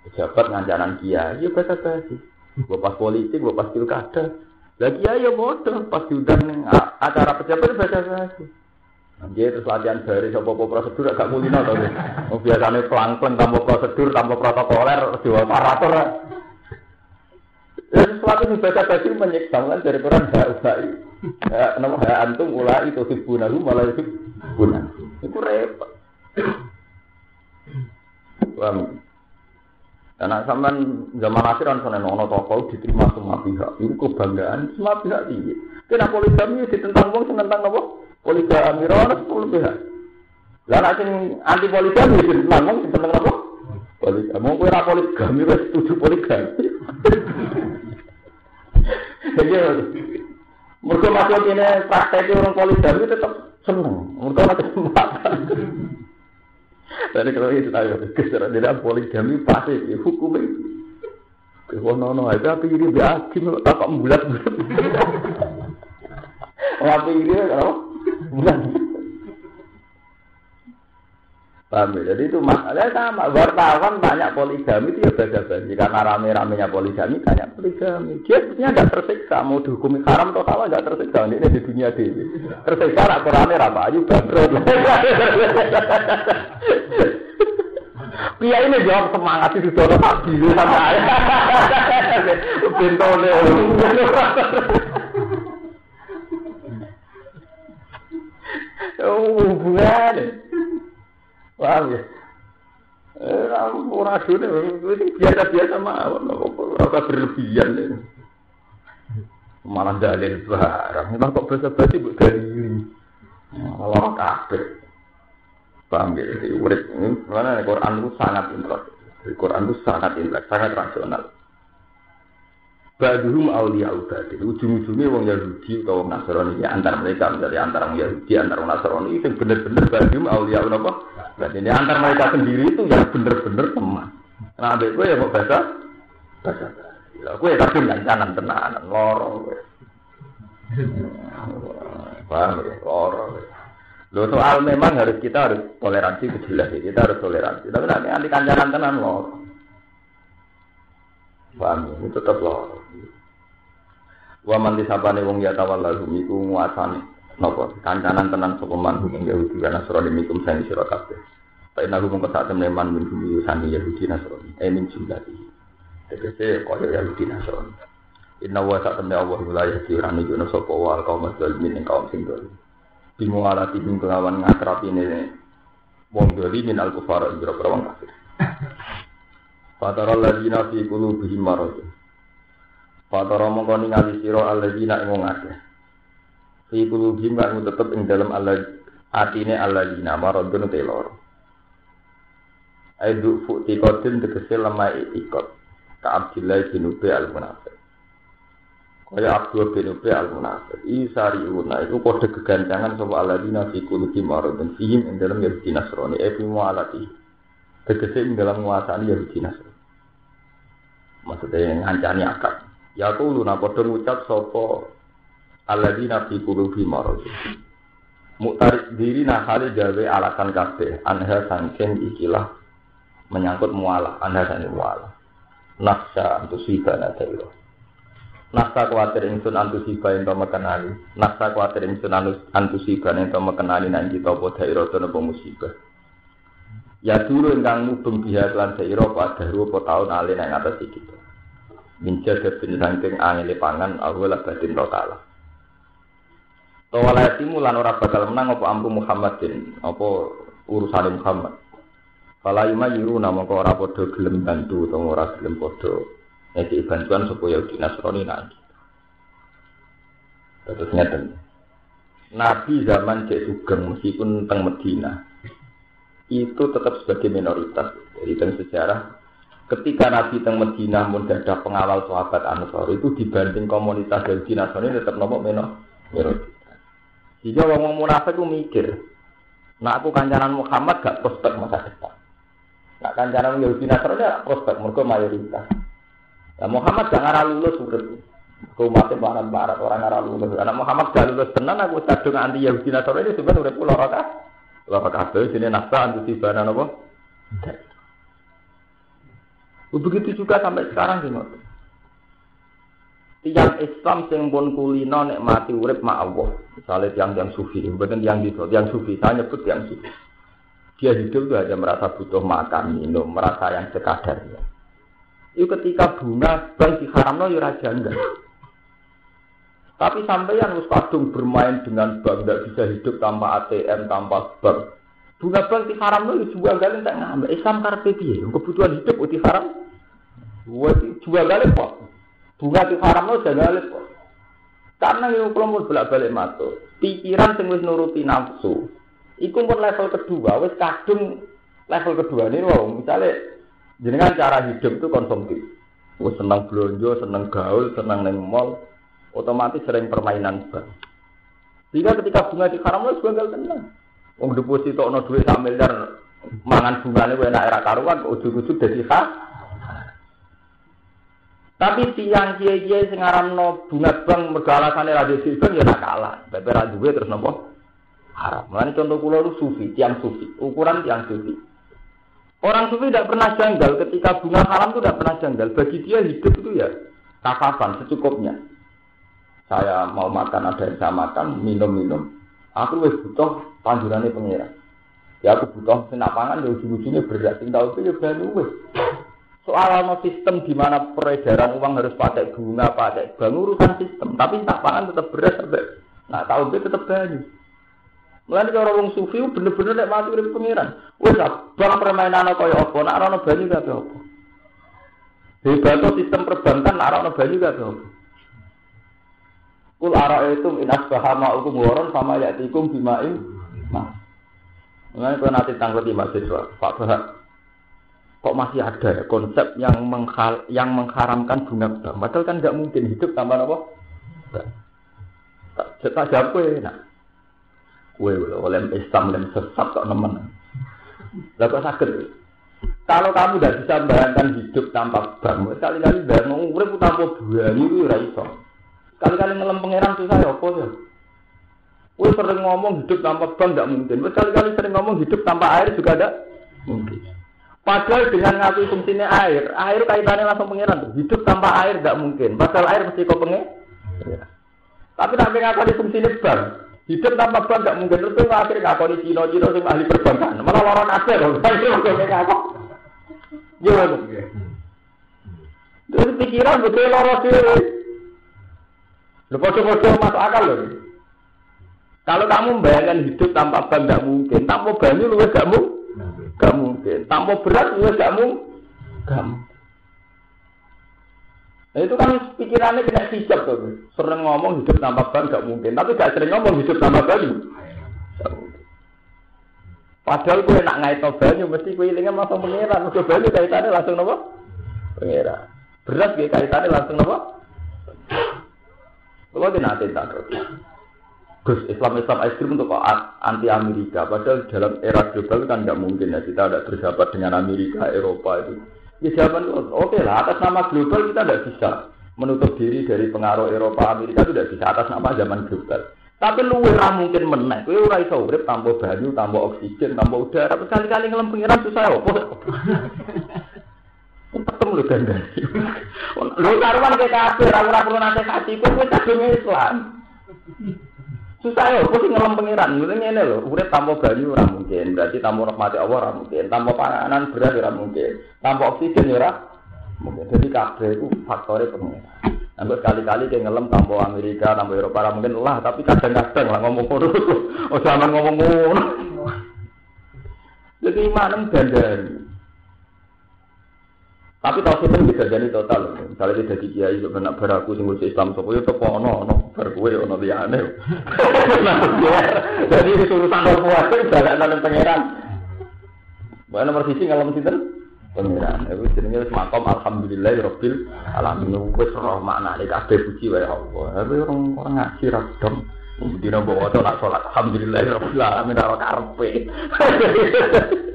Pejabat ngancanan kiai, ya bahasa basi. Gue pas politik, gue pas pilkada. Lagi kiai ya bodoh, pas diundang nih acara pejabat bahasa basi. Dia terus latihan dari sopo prosedur agak mulina tau Oh biasanya pelang-pelang tanpa prosedur, tanpa protokoler, jual parator. Ya sesuatu yang baca basi menyiksa kan dari ulai. Ya, nama hak antum ulai itu hibunahu malah itu hibunan. Itu repot. Paham? Karena sampean zaman akhir kan sana nono toko diterima semua pihak. Itu kebanggaan semua pihak tinggi. Kena poligami ditentang wong sing tentang apa? Poligami ora sepuluh pihak. Nek sing anti poligami ditentang wong sing tentang apa? Poligami. Mau ora poligami wis setuju poligami. Jadi mereka masuk ini praktek orang poligami tetap seneng. Mereka masih. Tadi kalau itu tahu, keserak tidak poligami pasti hukumnya. Kau nono aja tapi ini biasa, tak kok bulat bulat. Apa ini kalau bulat? Paham ya? Jadi itu masalahnya sama. Wartawan banyak poligami itu ya beda-beda. Karena rame-ramenya poligami banyak poligami. Dia sebenarnya tidak tersiksa. Mau dihukumi haram atau salah tidak tersiksa. Ini di dunia ini. Tersiksa rak Qurannya rapa ayu bangkrut. Pia ini jawab semangat itu dorong pagi sama ayah. Bintolnya. Hubungan. Oh. Oh, Paham ya? Eh, aku ragu nih. Biasa-biasa mah. Apa berlebihan nih? Malah dalil barang. Memang kok bahasa-bahasa buat dalil. Allah kabeh. Paham ya? Jadi urip mana Quran itu sangat intelek. Quran itu sangat intelek, sangat rasional. Baduhum awliya ubadi. Ujung-ujungnya wong Yahudi atau wong Nasrani ya antar mereka misalnya antara wong Yahudi antara wong Nasrani itu bener-bener baduhum awliya apa? Berarti ini antar mereka sendiri itu ya bener-bener teman. Nah, abek gue ya mau bahasa bahasa. Lah gue kadung kancanan tenanan loro gue. Paham ya, loro. Lo soal memang harus kita harus toleransi kejelas kita harus toleransi. Tapi nanti anti kancanan tenan loro. Paham ya, itu tetap loro. Wa man disabane wong ya tawallahu iku nguasani napa kancanan tenan sapa man wong Yahudi lan Nasrani mikum sani sira kabeh. Fa inna hum kata temne man min bumi sani Yahudi Nasrani. Eh min jumlati. Tegese kaya Yahudi Nasrani. Inna wa sak temne Allah la yahdi ora nunjukno sapa wa kaum ing kaum sing. Bimu alati bing kelawan ngakrapine wong dolim min al-kufar ing wong kafir. Fatara ladina fi qulubihim maradun. Fatara mongko ningali sira alladzina ing wong akeh. Fi qulubihim kang tetep ing dalem Allah atine alladzina maradun telor. Aidu futi kotin tegese lemah ikot. Ka Abdillah bin Ubay al-Munafiq. Kaya Abdul bin Ubay al-Munafiq. Isari una itu kode kegancangan sapa alladzina fi qulubihim maradun fihim ing dalem Yahudi Nasrani. E fi mu'alati. Tegese ing dalam nguasani Yahudi Nasrani. Maksudnya ngancani akad. Ya kulo na padha ngucap sapa alladzina fi qulubi marad. Muktarik diri nah kali gawe alasan kabeh anha sangken ikilah menyangkut mualah anha sangken mualah. Nafsa antusiba nadairo. Nafsa kuatir ingsun antusiba ento mekenani. Nafsa kuatir ingsun antusiba ento mekenani nang kita apa daerah to napa musibah. Ya dulu ingkang mubeng biha lan daerah pada apa taun alih nang atas kita min jadabin saking angele pangan awala batin rotala Tawala timu lan ora bakal menang apa ampu Muhammadin apa urusan Muhammad. Fala yuma yiru nama kok ora padha gelem bantu utawa ora gelem padha ngeki bantuan supaya di Nasrani nanti. Terus ngeten. Nabi zaman cek sugeng meskipun teng Medina itu tetap sebagai minoritas. Jadi teng sejarah ketika Nabi teng Medina pun ada pengawal sahabat Ansor itu dibanding komunitas Yahudi Nasrani tetap nomor meno Jika orang munafik itu mikir, nah aku kancanan Muhammad gak prospek masa depan. Nah kancanan Yahudi Nasrani gak prospek mereka mayoritas. Nah Muhammad gak ngarah lulus urip. Kau mati barat barat orang ngarah lulus. Karena Muhammad gak lulus tenan aku kadung anti Yahudi Nasrani sebenarnya udah pulau rata. Lapa kabeh sini nafsa anti sibana apa? Begitu juga sampai sekarang sih Tiang Islam sing pun kulino nek mati urip mak Allah. Misalnya tiang tiang sufi, bukan tiang gitu, tiang sufi. Saya nyebut tiang sufi. Dia hidup itu hanya merasa butuh makan, minum, merasa yang sekadarnya. Itu ketika bunga bank di haram no ya enggak. Tapi sampai yang harus kadung bermain dengan bank, tidak bisa hidup tanpa ATM, tanpa bank. Bunga bank di haram no juga kalian tak ngambil. Islam karpe kebutuhan hidup di haram. Jual balik kok. Bunga di haram lo jangan kok. Karena yang kelompok bolak balik matu. Pikiran sing wis nuruti nafsu. Iku pun level kedua, wis kadung level kedua ini wow, misalnya jenengan cara hidup itu konsumtif. Wis senang belanja, senang gaul, senang neng mall, otomatis sering permainan bank. Sehingga ketika bunga di haram lo juga tenang. Wong deposito ono duit sak miliar mangan bungane wae enak era karuan ujug-ujug dadi khas. Tapi tiang kiai-kiai sing no bunga bank mergo alasane ra dhewe ya nak kalah. Bebe ra duwe terus nopo? Haram. Mulane contoh kula lu sufi, tiang sufi, ukuran tiang sufi. Orang sufi tidak pernah janggal ketika bunga haram itu tidak pernah janggal. Bagi dia hidup itu ya kafafan secukupnya. Saya mau makan ada yang saya makan, minum-minum. Aku wis butuh panjurannya pengira. Ya aku butuh senak pangan ya ujung-ujungnya berat. Tinggal itu ya banyu wis. Soal no sistem di mana peredaran uang harus pakai bunga, pakai bank urusan sistem. Tapi tak tetap beras sampai nah tahun itu tetap banyak. Mulai orang orang sufi bener-bener nek mati urip pengiran. Wes bang permainan kaya apa, nak ana banyu gak apa. Hebat sistem perbankan nak ana banyu gak apa. Kul itu in asbaha ma'ukum waron sama ya'tikum bima'in. Nah. Mengenai kalau nanti tanggut di mahasiswa, Pak Bahak, kok masih ada ya konsep yang menghal, yang mengharamkan bunga? Padahal kan nggak mungkin hidup tanpa apa? Tak, tak jawab kue, nah. Kue oleh Islam dan sesat kok nemen. Lah kok sakit? Kalau kamu tidak bisa membayangkan hidup tanpa bank, sekali-kali bayang urip tanpa buah itu raiso. Sekali-kali ngelem pangeran susah ya apa ya? Kowe sering ngomong hidup tanpa bank tidak mungkin. Sekali-kali sering ngomong hidup tanpa air juga tidak mungkin. Padahal dengan ngaku fungsinya air, air kaitannya langsung pangeran. Hidup tanpa air tidak mungkin. Padahal air mesti kau pengen. Ya. Tapi nak ngaku di fungsinya bank. Hidup tanpa bank tidak mungkin. Terus akhirnya ngaku di Cina, Cina sing ahli perbankan. Malah lorong aja loh. ngaku. Gimana? Terus pikiran betul lorong sih. Lu foto-foto masuk akal loh. Kalau kamu membayangkan hidup tanpa ban tidak mungkin, tanpa banyu lu gak mungkin, gak mungkin, tanpa berat lu gak mungkin, Nah itu kan pikirannya kena hijab tuh. Sering ngomong hidup tanpa ban gak mungkin, tapi gak sering ngomong hidup tanpa banyu. Padahal gue nak ngait banyu, mesti gue ilingnya langsung pengiran. Gue banyu kaitannya langsung nopo? Pengiran. Beras gue kaitannya langsung nopo? Kalau dia nanti tak Gus Islam Islam ekstrim untuk anti Amerika. Padahal dalam era global kan nggak mungkin ya kita tidak bersahabat dengan Amerika, Eropa itu. Ya jawaban oke okay lah atas nama global kita tidak bisa menutup diri dari pengaruh Eropa, Amerika itu tidak bisa atas nama zaman global. Tapi lu ora mungkin menang. Kowe ora iso urip tanpa banyu, tanpa oksigen, tanpa udara. Kali-kali ngelem pengiran susah ya opo. Ketemu lu gandeng. Lu karuan ke kafir, ora perlu nasihati, kowe kadung Islam. Susah ya, kok sih ngelem pangeran. Mungkin ini loh, urip tanpa banyu ora mungkin. Berarti tanpa rahmati Allah ora mungkin. Tanpa panganan beras ora mungkin. Tanpa oksigen ya mungkin. Jadi kabeh itu faktornya pangeran. Sampai sekali-kali kayak ngelem tanpa Amerika, tanpa Eropa mungkin lah. Tapi kadang-kadang lah ngomong ngono. Oh zaman ngomong ngono. Jadi imanem dandani. Tapi tau itu bisa jadi total. Misalnya tidak di kiai juga benak beraku sing Islam sopo itu teko ono ono bar kowe ono liyane. Jadi itu urusan balik nang pangeran. Bae nomor sisi ngalem sinten? Pangeran. Iku jenenge wis makom alhamdulillah rabbil alamin. Wis roh maknane kabeh puji wae Allah. Tapi orang orang ngaji ra dom. Dina bawa nak sholat alhamdulillah rabbil alamin ora karepe.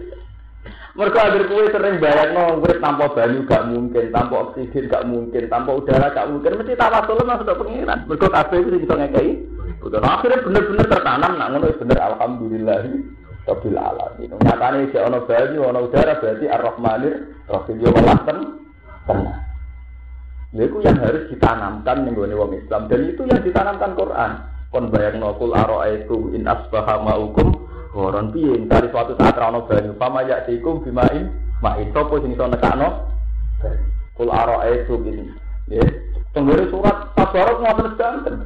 Mereka akhir kue sering bayar no, gue tanpa banyu gak mungkin, tanpa oksigen gak mungkin, tanpa udara gak mungkin. Mesti tawasul mas sudah pengiran. Mereka kafe itu bisa ngekei. Bukan akhirnya bener-bener tertanam, nak ngono bener alhamdulillah. Rabbil alamin. Nyatane si ono banyu, ono udara berarti ar-rahmanir, rahim yo walaten tenang. Itu yang harus ditanamkan nih wong Islam dan itu yang ditanamkan Quran. Kon bayang nokul aro itu in asbaha ma'ukum Goron piye? Dari suatu saat rano banyu pama ya tikum bimain main sopo sing iso nekakno? Kul itu ini ya. Tenggere surat tabarok ngoten sedanten.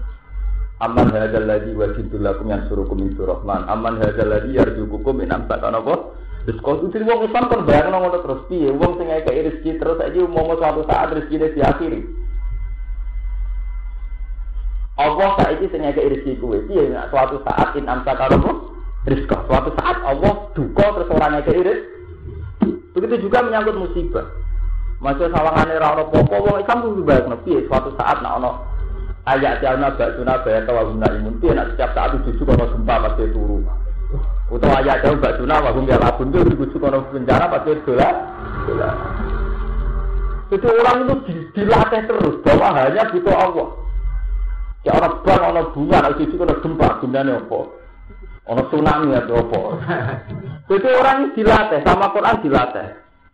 Aman hadzal ladzi wajidul lakum yang surukum min surahman Aman hadzal ladzi yarjukukum min amsakan apa? Terus kau tuh wong Islam kan bayang ngono terus. Piye? Wong sing ngekeki rezeki terus aja mau suatu saat rezekine diakhiri. Allah saiki sing ngekeki rezeki kuwe piye? Suatu saat in amsakan apa rizqa. Suatu saat Allah duka terus orangnya ke iris. Begitu juga menyangkut musibah. Masih sawangannya ra ono popo wong Islam kudu bayar piye suatu saat nak ono ayat jalna baksuna bayar tawaguna imun piye nak setiap saat itu kono gempa pasti turu. Utawa ayat jauh baksuna wagum ya labun itu dibujuk kono bencana pasti. Dolar. Itu orang itu dilatih terus bahwa hanya butuh Allah. Ya orang bang, orang bunga, orang cucu, orang gempa, gunanya apa? Ono tsunami atau apa. Jadi orang dilatih sama Quran dilatih.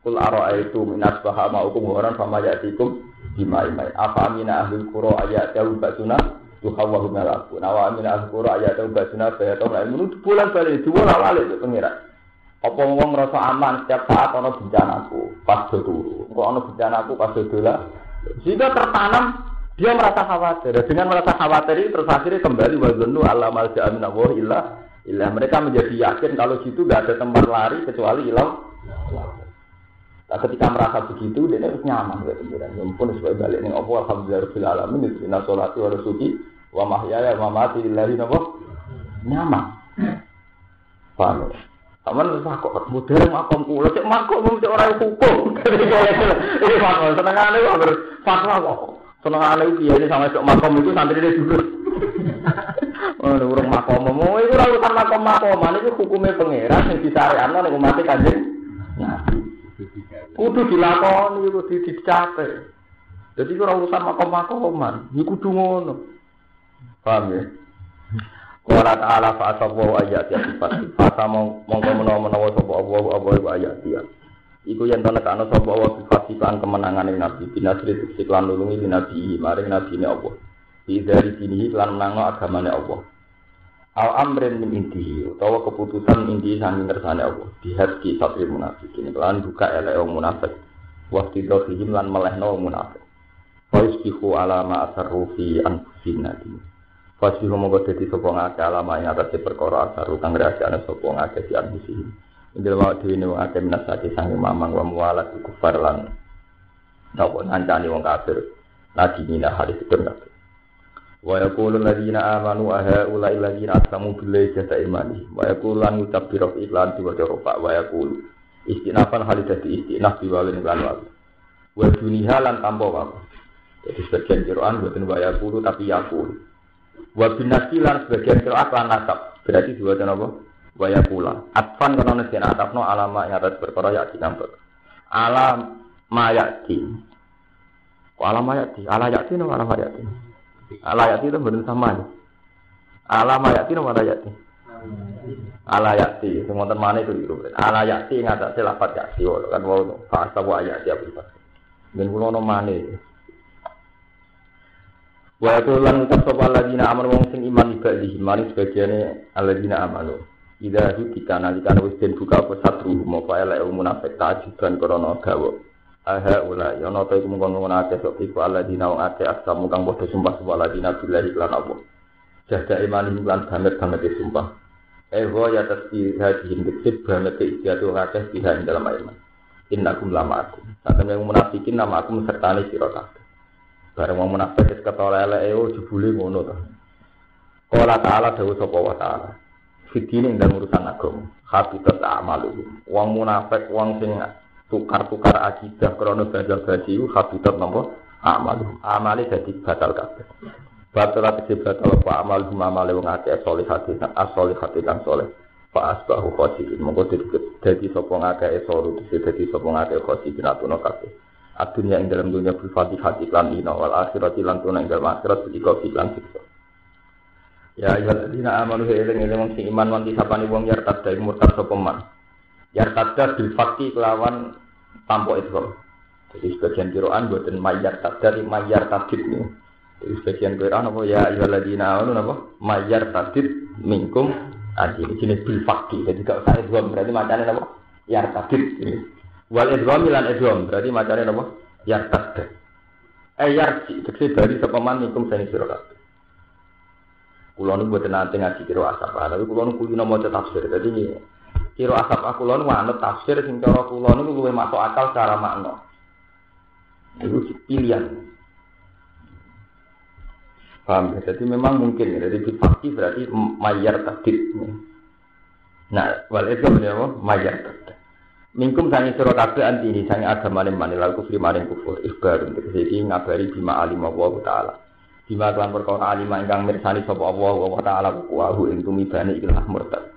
Kul itu minas bahama hukum orang sama yatikum bima imai. Apa amina ahli kuro ayat jauh basuna tuhawahu melaku. Nawa amina ahli kuro ayat jauh basuna bayatong lain. Menurut bulan balik dua lawal itu pengira. Apa ngomong merasa aman setiap saat ono bencanaku pas do turu. Kok ono bencanaku pas do dola. Jika tertanam dia merasa khawatir. Dengan merasa khawatir terus akhirnya kembali wazunu Allah malja amin Allah ilah Ilah mereka menjadi yakin kalau situ gak ada tempat lari kecuali ilah. Nah, ketika merasa begitu, dia harus nyaman ya pikiran. Ya supaya balik nih Allah alhamdulillah rabbil alamin, inna sholati wa rasuki Wa mahyaya wa mati lillahi napa? Nyaman. Paham? Aman wis kok modern makom cek makom mesti ora hukum. Iki makom senengane kok fatwa kok. Senengane iki sama sok makom itu santri dulu. Urung makom itu ora urusan makom itu hukumnya pangeran sing disariatno nek umat kanjeng. Kudu dilakoni kudu dicapai. Jadi ora urusan makom makoman, iki kudu ngono. Paham ya? Qala ta'ala fa asabu ayat ya sifat. Asa mongko menawa-menawa iku sifat lan kemenangan nabi binasri siklan nabi nabi Allah. Dari sini lan menangno agamane Allah. Al amrin min inti utawa keputusan inti sanging kersane Allah. Dihadki satri munafikin lan buka elek wong munafik. Waktu dohihim lan melehno wong munafik. Fa yusbihu ala ma asarru fi anfusina Fasihu mongko dadi sapa ngake alama ing atase perkara asaru kang rahasiane sapa ngake di ambisi. Indil wa dhewe ne ngake minasati sange mamang wa mualat kufar lan napa ngancani wong kafir. Lagi mina hadis itu kabeh. Wa yaqulu alladziina amanu aha ula alladziina aslamu billahi jata imani. Wa yaqulu lan biro iklan diwaca rofa wa yaqulu istinafan halis dadi istinaf biwalin lan wa. Wa duniha lan wae. Jadi sebagian Quran buatin wa yaqulu tapi yaqulu. Wa binasi lan sebagian kira lan nasab. Berarti dua apa? Wa yakula. Atfan kana nasi atapno alama yang atas perkara ya di kampung. Alam mayati. Kok alam mayati? Ala yati no alam mayati. Ala yati itu benar sama nih. Alam mayati no ala yati. Ala yati. Semua teman itu itu. Ala yati ngatak lafat yati. Kan wow. Fasa wa apa? Dan kulo no mana Wa itu lan ucap sapa alladzina amanu wong sing iman ibadi mari sebagiane alladzina amanu. Ida hukita nalikane wis den buka apa satru apa elek munafik tajiban krana gawa. Aha ula ya ana ta iku mung ngono akeh sok iku alladzina wong akeh asamu kang padha sumpah sapa alladzina billahi lan apa. Jahda iman lan banget banget sumpah. Ewa ya tasbih hadihin diksit banget ijatu akeh biha dalam iman. Innakum lama aku. Saat yang munafikin nama aku sertani sira kabeh. Bareng wong munafik ketara eleke oh jebule ngono to. Qala ta'ala dawu sapa wa ta'ala. Fitine ing urusan agama. Habitat amalu. Wong munafik wong sing tukar-tukar akidah krana bajal baji habitat napa? Amalu. Amale dadi batal kabeh. Batal ati batal apa amal amale wong akeh solihati as-solihati kang soleh. Fa asbahu khosirin. Monggo dadi sapa ngakeh soru dadi sapa ngakeh khosirin atuno kabeh. adunya ing dalam dunia berfatih hati lan ina wal akhirat lan tuna dalam akhirat sedika lan siksa ya ya dina amanu eling eling sing iman wanti sapane wong yar tada murtad sapa yar tada bil fakti kelawan tanpa itu jadi sebagian kiroan buatan mayar tada mayar tadid nih jadi sebagian kiroan apa ya ya ladina amanu apa mayar tadid mingkum adi jenis bil fakti jadi kalau saya dua berarti macamnya apa yar tadid Wal idgham lan idgham berarti macane napa? Yartadda. Eh yarji tegese dari sapa man ikum sani sira kabeh. Kula nu mboten nate ngaji kira asap, tapi nu kulino maca tafsir. Dadi kira asap aku kula nu anut tafsir sing cara kula nu luwih masuk akal secara makna. Itu pilihan. Paham ya? Jadi memang mungkin ya. Jadi fakti berarti mayar tadid. Nah, wal itu apa? Mayar tadid. Mingkum sangi sira kabeh anti ini sangi agama manil al kufri maring kufur untuk iki ngabari bima alim Allah taala. Bima kelan perkara alim ingkang mirsani sapa Allah wa taala wa ing tumibane ikilah murtad.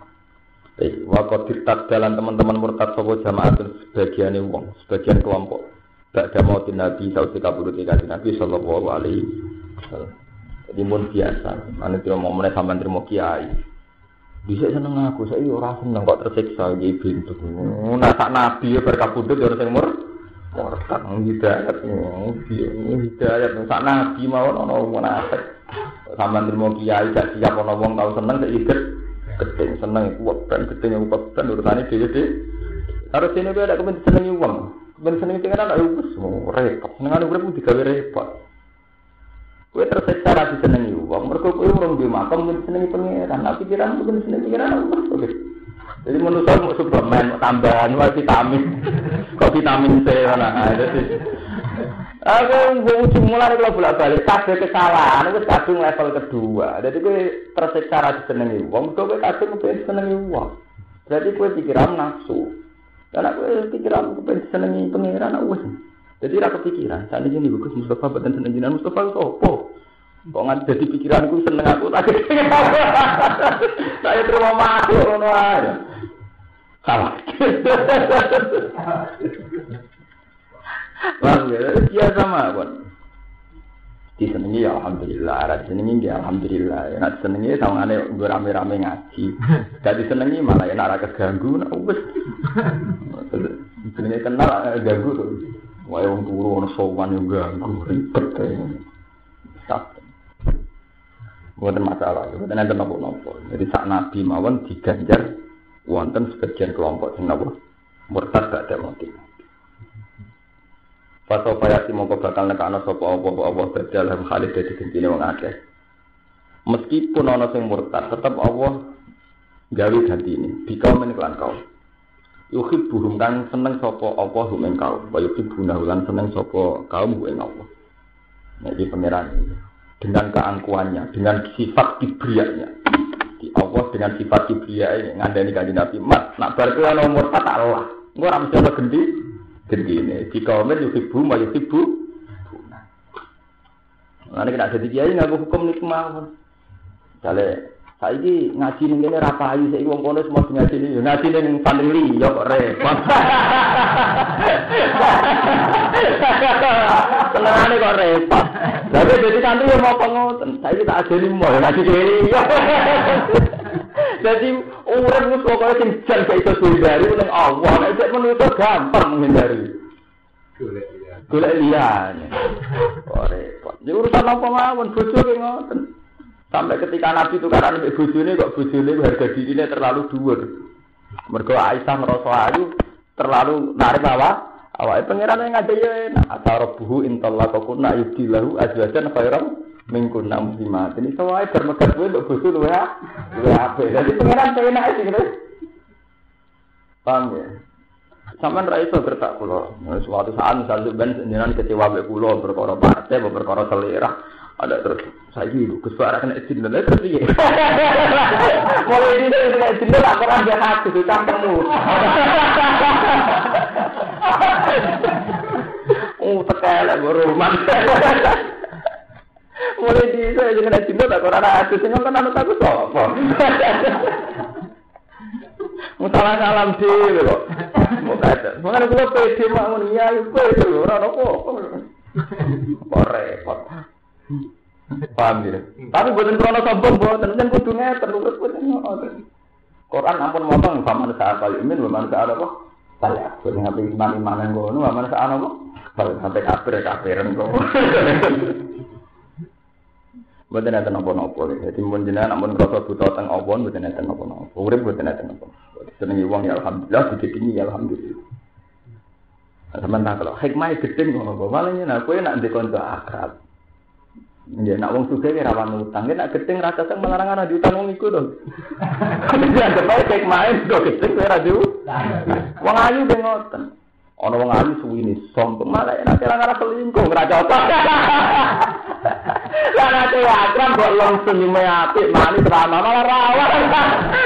Baik, wa qadir dalan teman-teman murtad sapa jamaah sebagian wong, sebagian kelompok. Ba'da mautin Nabi sausi kabudut ikan Nabi sallallahu alaihi wasallam. Jadi mun biasa, ane mau menek sampean trimo kiai. Bisa seneng aku, saya ora seneng kok tersiksa iki bintu. Nah sak nabi ya berkabudut ya sing mur. Murtad hidayat. Hidayat sak nabi mawon ana munafik. Sampeyan terima kiai gak siap ana wong tau seneng iket. keting seneng iku weben keting iku weben urutane dhewe dhewe harus ini gue ada kemen seneng uang. Kemen seneng itu kan ada ubus repot. Senengane ada ubus tiga repot. Gue tersiksa lagi seneng uang. Mergo kowe urung duwe makam kemen seneng pangeran. Tapi pikiran gue kemen seneng pangeran jadi menurut saya mau suplemen tambahan vitamin. Kok vitamin C mana ada sih Aku ujung mulai kalau bolak balik kabeh kesalahan itu kadung level kedua. Jadi gue tersiksa ra disenengi wong, gue kadung kepengen senengi wong. Berarti gue pikiran nafsu. Karena gue pikiran kepengen senengi pangeran aku Jadi ra kepikiran. Saat ini bagus Mustafa badan seneng jinan Mustafa itu apa? Kok nggak jadi pikiranku seneng aku tak Saya terima aja. Salah. Wah, ya sama, Bon. Disenengi ya alhamdulillah, ora disenengi ya alhamdulillah. Ya nek disenengi sawangane nggo rame-rame ngaji. Gak disenengi malah ya ora keganggu nek wis. Jenenge kenal ganggu to. Wae wong turu ono sowan yo ganggu ribet. Bukan masalah, bukan ada nopo-nopo. Jadi saat Nabi mawon diganjar wonten sebagian kelompok sing napa murtad gak ada motif. Faso payati mongko bakal nekana sapa apa apa badal ham khalid dadi gentine wong akeh. Meskipun ana sing murtad, tetep Allah gawe gantine. Bika men kelan kau. Yuhibbuhum kan seneng sapa apa hum ing kau. Wa yuhibbuna lan seneng sapa kaum ing Allah. Ini pangeran. Dengan keangkuhannya, dengan sifat kibrianya. Di Allah dengan sifat kibria ini ngandani kanjeng Nabi. Mat, nak bar kuwi ana murtad Allah. Engko ora mesti begini di kaum itu ibu mau ibu nanti kita dadi kiai nggak hukum nikmah kalau saya saiki ngaji nih ini rapa ayu saya ibu ponis mau ngaji ning ngaji ning yang paling li yok re tenang nih kok re tapi jadi santri mau pengen Saiki tak ajeni mau ngaji nih Jadi urip wis pokoke sing jan gak iso hindari ning Allah, nek cek menuso gampang menghindari. Golek liyane. Kok repot. Ya urusan apa mawon bojo ki ngoten. Sampai ketika Nabi tukaran mbek bojone kok bojone harga dirine terlalu dhuwur. Mergo Aisyah ngerasa ayu terlalu narik awak. Awake pangeran yang ngajak ya enak. Asarabuhu intallaqakunna yubdilahu azwajan khairan mingkun muslimat. Ini semua bermegat gue untuk bosu lu ya, lu apa? Jadi pengiran saya naik sih gitu. Paham ya? Sampai rai itu gertak kulo. Suatu saat misalnya ben jenengan kecewa be kulo berkoro partai, berkoro selera. Ada terus saya gitu, kesuara kena izin dan terus iya. Mulai ini kena izin dan aku orang jahat itu campurmu. Oh, tekelek berumah. Mulai di saya dengan cinta tak orang aku sing kan anut aku sapa. Musalah salam dhewe kok. Mokate. Mangane kula pede mawon iya yo pede ora apa. Kok repot. Paham ya? Tapi buatan krono sombong buatan, kan kudu ngeten, terus ngoten. Quran ampun motong, faman saat kali imin, faman saat apa? Balik, buatan ngapain iman iman yang ngono, faman saat apa? Sampai kafir kafiran kok. Mboten enten napa-napa. Dadi mun jenengan ampun krasa buta teng apa mboten enten napa-napa. Urip mboten enten napa. Senengi wong ya alhamdulillah, digedingi ya alhamdulillah. Sampeyan tak kalau hikmah gedeng ngono apa malah yen kowe nak ndek kanca akrab. Ya nak wong sugih ki rawan utang, nek gedeng ra keseng melarang ana diutang wong iku to. Ya bae hikmah do gedeng ora di. Wong ayu ben ngoten. Ana wong ayu suwine sombong malah nek ora ora selingkuh ora cocok. Lah nek akrab kok langsung senyume apik manis ramah malah rawan.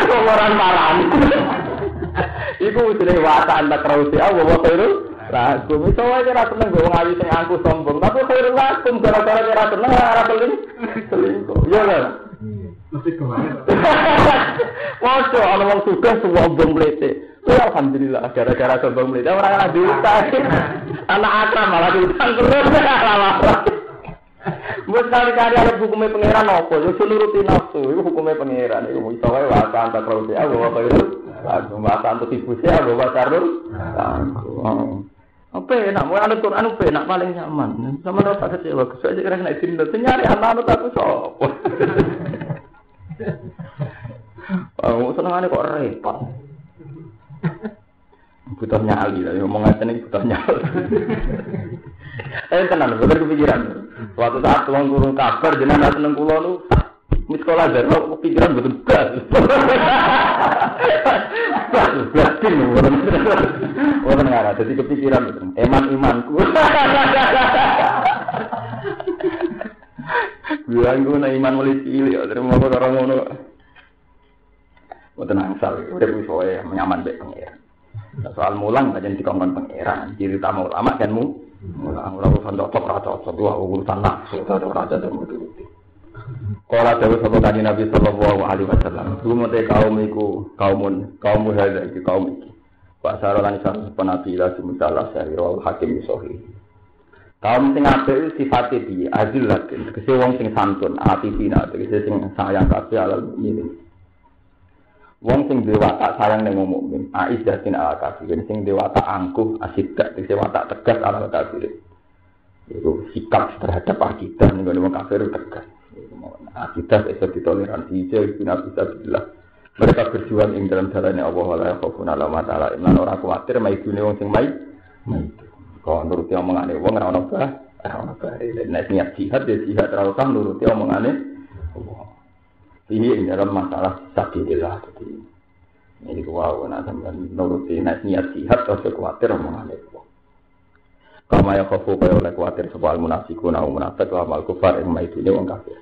Wong ora marani. Iku jenenge wataan tak rausi Allah wa khairul lakum. Iso wae ora seneng wong ayu sing angku sombong, tapi khairul lakum gara-gara ora seneng ora seling selingkuh. Iya kan? Mesti ke mana? Waduh, ana wong sugih sombong mlete. Ya alhamdulillah gara-gara sombong mlete ora ana diutang. Anak akram malah diutang terus. Wes kali-kali ada hukumnya pangeran apa? Yo nuruti nafsu, itu hukumnya pangeran. Iku iso wae tak terus ya, bawa khairul lakum bahasa untuk ibu saya bawa karun. Apa enak, mau anut Quran apa enak paling nyaman. Sama rasa kecewa, kesuai kira kena izin dan nyari anak-anak aku sopo. Oh, seneng kok repot. Butuh nyali, tapi ngomong aja nih butuh nyali. Eh tenan, bener kepikiran. Suatu saat tuang guru kabar, jenengan seneng kulo nu di sekolah dari kepikiran betul gas. Batin, orang nggak ada. Jadi kepikiran betul. Eman imanku. buang gue iman mulai cilik, mau orang ngono. Mau tenang sal, udah bisa ya menyaman baik pangeran. Soal mulang aja dikongkon pangeran, ciri tamu ulama kan mu. Mulang, ulah urusan cocok, cocok, dua urusan nafsu, cocok, raja dan betul Kala dawuh sapa kanjeng Nabi sallallahu alaihi wasallam, "Rumate kaum iku kaumun, kaum hadza iki kaum iki." Pak Saro lan isa penabi la sumutalah sari rawal hakim sahih. Kaum sing apik itu sifate piye? Azil lakin, tegese wong sing santun, atifina, tegese sing sayang kabeh alal mukminin. Wong sing duwe watak sayang ning wong mukmin, aizzatin ala kafirin, sing duwe watak angkuh, asidak, tegese watak tegas ala kafirin. Itu sikap terhadap akidah ning wong kafir tegas. Akidah itu ditoleransi, jadi bisa bilang. Mereka berjuang ing dalam jalannya Allah wa la khaufun ala ma ta'ala imlan ora kuwatir mai dune wong sing mai. Kok nuruti omongane wong ora ono bah, ora ono bah. Nek niat jihad ya jihad ora usah nuruti omongane. Ini ing dalam masalah sabilillah jadi ini wow, nah sampean nuruti nek niat jihad ora kuwatir omongane Allah. Kama ya khofu kaya oleh kuwatir sapa al munafiqun au munafiq wa mal kufar ing dune wong kafir.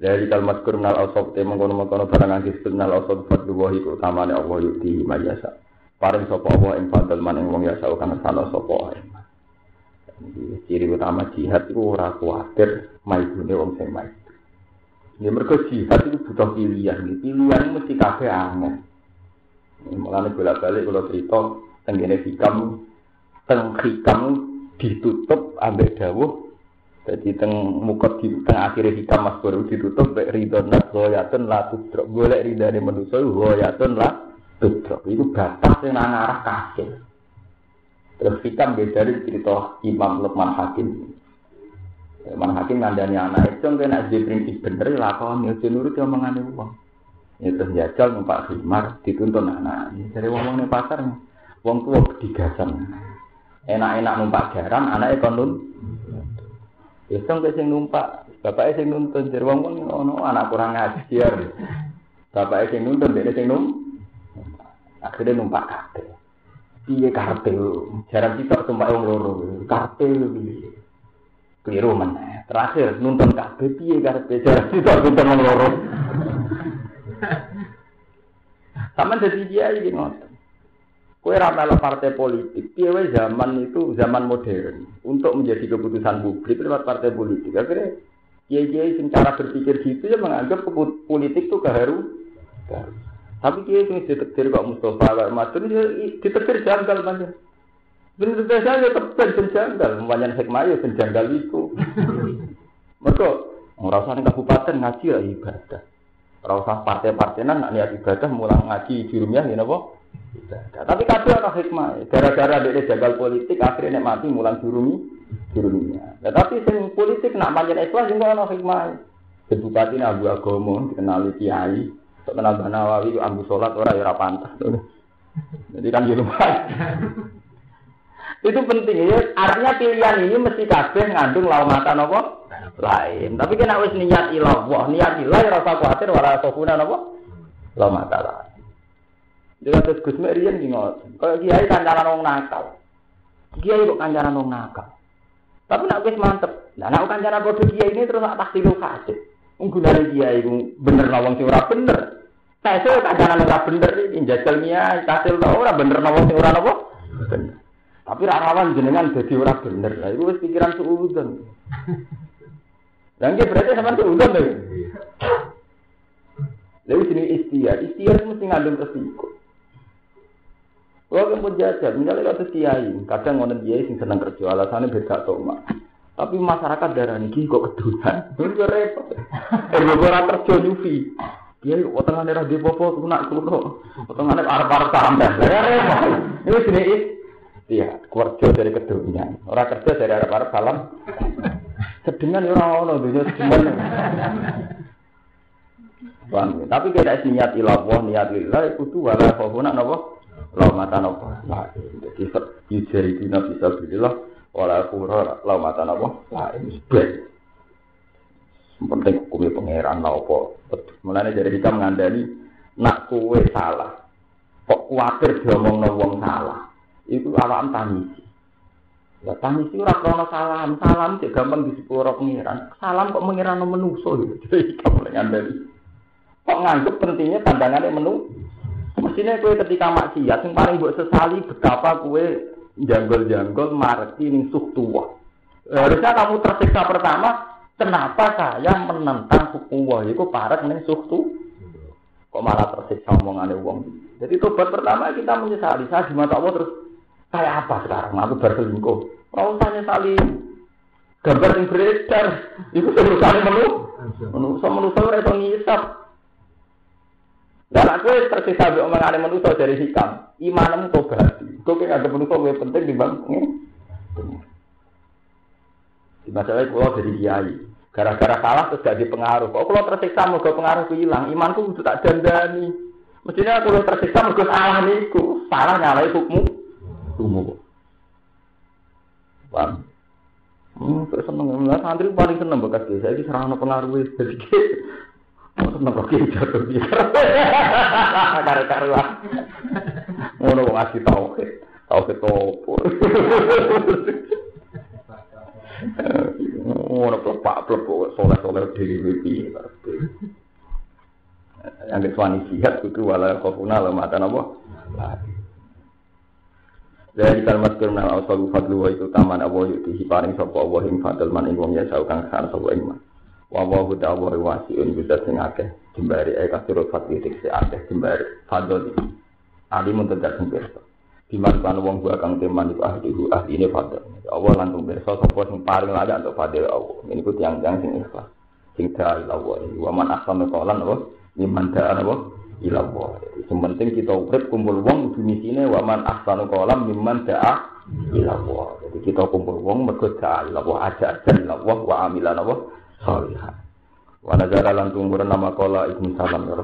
Dari kalimat kurnal ausok te mengkono mengkono barang angkis kurnal ausok fadlu wahi keutamane Allah yukti mayasa. Paring sopo Allah ing fadl man ing wong yasa kana sana sopo Ciri utama jihad itu ora kuatir maidune wong sing. Ya mergo jihad itu butuh pilihan. Pilihan mesti kabeh aneh. Mulane bolak-balik kalau cerita tenggene hikam teng hikam ditutup ambek dawuh jadi teng mukot di teng akhir hikam mas baru ditutup baik ridho nas goyatun tudrok boleh ridho ini manusia goyatun lah tudrok itu batas yang arah kasih. Terus hikam beda dari cerita Imam Lukman Hakim. Lukman Hakim ngandani anak itu kan ada prinsip bener lakon ya nurut yang mengani uang. Ya terus jajal numpak khimar dituntun anak. Dari uang uang pasar, uang tua digasan. Enak-enak numpak garam, anaknya konun Iseng ke sing numpak, bapaknya sing nuntun jadi wong wong ono anak kurang ngajar. Bapaknya sing nuntun dia sing num. Akhirnya numpak kabeh. Piye karpe Jarang kita numpak wong loro. Karpe piye? Keliru meneh. Terakhir nuntun kabeh piye karpe Jarang kita nuntun wong loro. Sama jadi dia ini ngotot. Kue ramal partai politik, piye zaman itu zaman modern untuk menjadi keputusan publik lewat partai politik. Akhirnya kiai-kiai sing cara berpikir gitu ya menganggap politik itu keharu. Tapi kiai sing ditetir kok Mustafa Madun ya ditetir janggal banget. Bener biasa ya tepen janggal, banyak hikmah ya janggal itu. Mereka ngerasa kabupaten ngaji lah ibadah. Rasa partai-partai nak niat ibadah mulang ngaji di rumah ya napa? Tapi kadang ada hikmah. Gara-gara dia jagal politik akhirnya nek mati mulang jurumi jurumnya. Nah, tapi sing politik nak panjang ikhlas juga ada hikmah. Bupati Abu Agomo dikenali kiai, terkenal Banawawi Abu Sholat orang ya pantas. Jadi kan di rumah. Itu penting ya. Artinya pilihan ini mesti kabeh ngandung laumatan apa? Lain. Tapi kena wis niat ilah, wah niat ilah ya rasa khawatir wala sofuna apa? Laumatan lain. Dengan terus Gus Merian di ngotot. Kalau kiai kancaran wong nakal. Kiai kok kancaran wong nakal. Tapi nak wis mantep. Nah, nak kancaran bodoh kiai ini terus tak taksi lu kasih. Gunane kiai bener nawang ora bener. Saya itu kancaran ora bener iki jajal kiai kasil tau bener nawang sing ora napa? Bener. Tapi rawan jenengan jadi ora bener. Lah itu pikiran suudon. Lah berarti sampean suudon lho. Lalu sini istiar, istiar itu mesti ngandung resiko. Kalau pun jajan, misalnya kata kiai, kadang ngonen kiai sing seneng kerja, alasannya beda mak. Tapi masyarakat darah ini kok kedulan, itu repot. Gue orang kerja nyufi. Kok tengah daerah di popo, nak kuno, tengah daerah arah-arah tambah, ya repot. Ini sini iya, kerja dari kedulan, orang kerja dari arah-arah salam. Sedengan orang ono, dunia sedengan. Tapi kita niat ilah, niat ilah, itu wala khofuna nopo. laumatan apa lain jadi yujari dina bisa bilillah wala kura laumatan apa lain sebet penting hukumnya pangeran lah apa mulanya jadi kita mengandani nak kue salah. Kok khawatir diomong wong salah itu awam tangisi Ya tangis itu krono salam, salam cek gampang di sepuro pengiran. Salam kok mengiran menuso gitu. Jadi kamu dari. Kok nganggep pentingnya tandangannya menu? Mestinya kue ketika maksiat, yang paling buat sesali betapa kue janggol-janggol marti ning suh tua. Harusnya kamu tersiksa pertama, kenapa saya menentang hukum wah itu parat ning suh Kok malah tersiksa omongannya uang. Jadi tobat pertama kita menyesali. Saya di mata Allah terus Kayak apa sekarang? Aku berselingkuh. Kalau tanya saling gambar yang beredar, itu saling menu, menu, so menu so itu ngisap. Dan aku tersisa bi omongan manusia dari hikam. Imanmu tobat. Kau kayak ada manusia lebih penting di bang. Di masalah itu dari kiai. Gara-gara salah terus gak dipengaruh. Kok kalau tersiksa mau pengaruh hilang, imanku itu tak dandani. Mestinya aku tersiksa mau salah niku, salah nyalai hukummu ilmu. Paham? Hmm, terus seneng lah santri paling seneng bekas desa iki serana pengaruh jadi Oh, seneng kok jatuh dia. Karo-karuan. Ngono wong asli tauhid. Tauhid opo? Ngono plepak plepok soleh-soleh dhewe piye Yang kesuani sihat itu wala kofuna lemah apa? Dari kalimat kirna al-asalu fadlu wa itu taman Allah yuti paring sapa Allah ing fadl man ing wong ya kang sar sapa ing man. Wa wa hu ta'ala wasiun bisa sing akeh jembari e kasirut fadli tikse akeh jembari fadl Ali mun tegak sing pirsa. Diman kan wong gua kang teman iku ahlihu ahline fadl. Allah langsung pirsa sapa sing paling layak untuk fadl Allah. Ini ku tiang-tiang sing ikhlas. Sing ta'ala Allah. Wa man ahsanu qalan apa? Liman ta'ala apa? Ilallah. Sementing kita urip kumpul wong di misine wa man ahsanu qalam mimman da'a ilallah. Jadi kita kumpul wong mergo da'a ilallah aja aja ilallah wa amilan apa salihah. Wa nazara lan tumuran nama qala ibnu salam ya.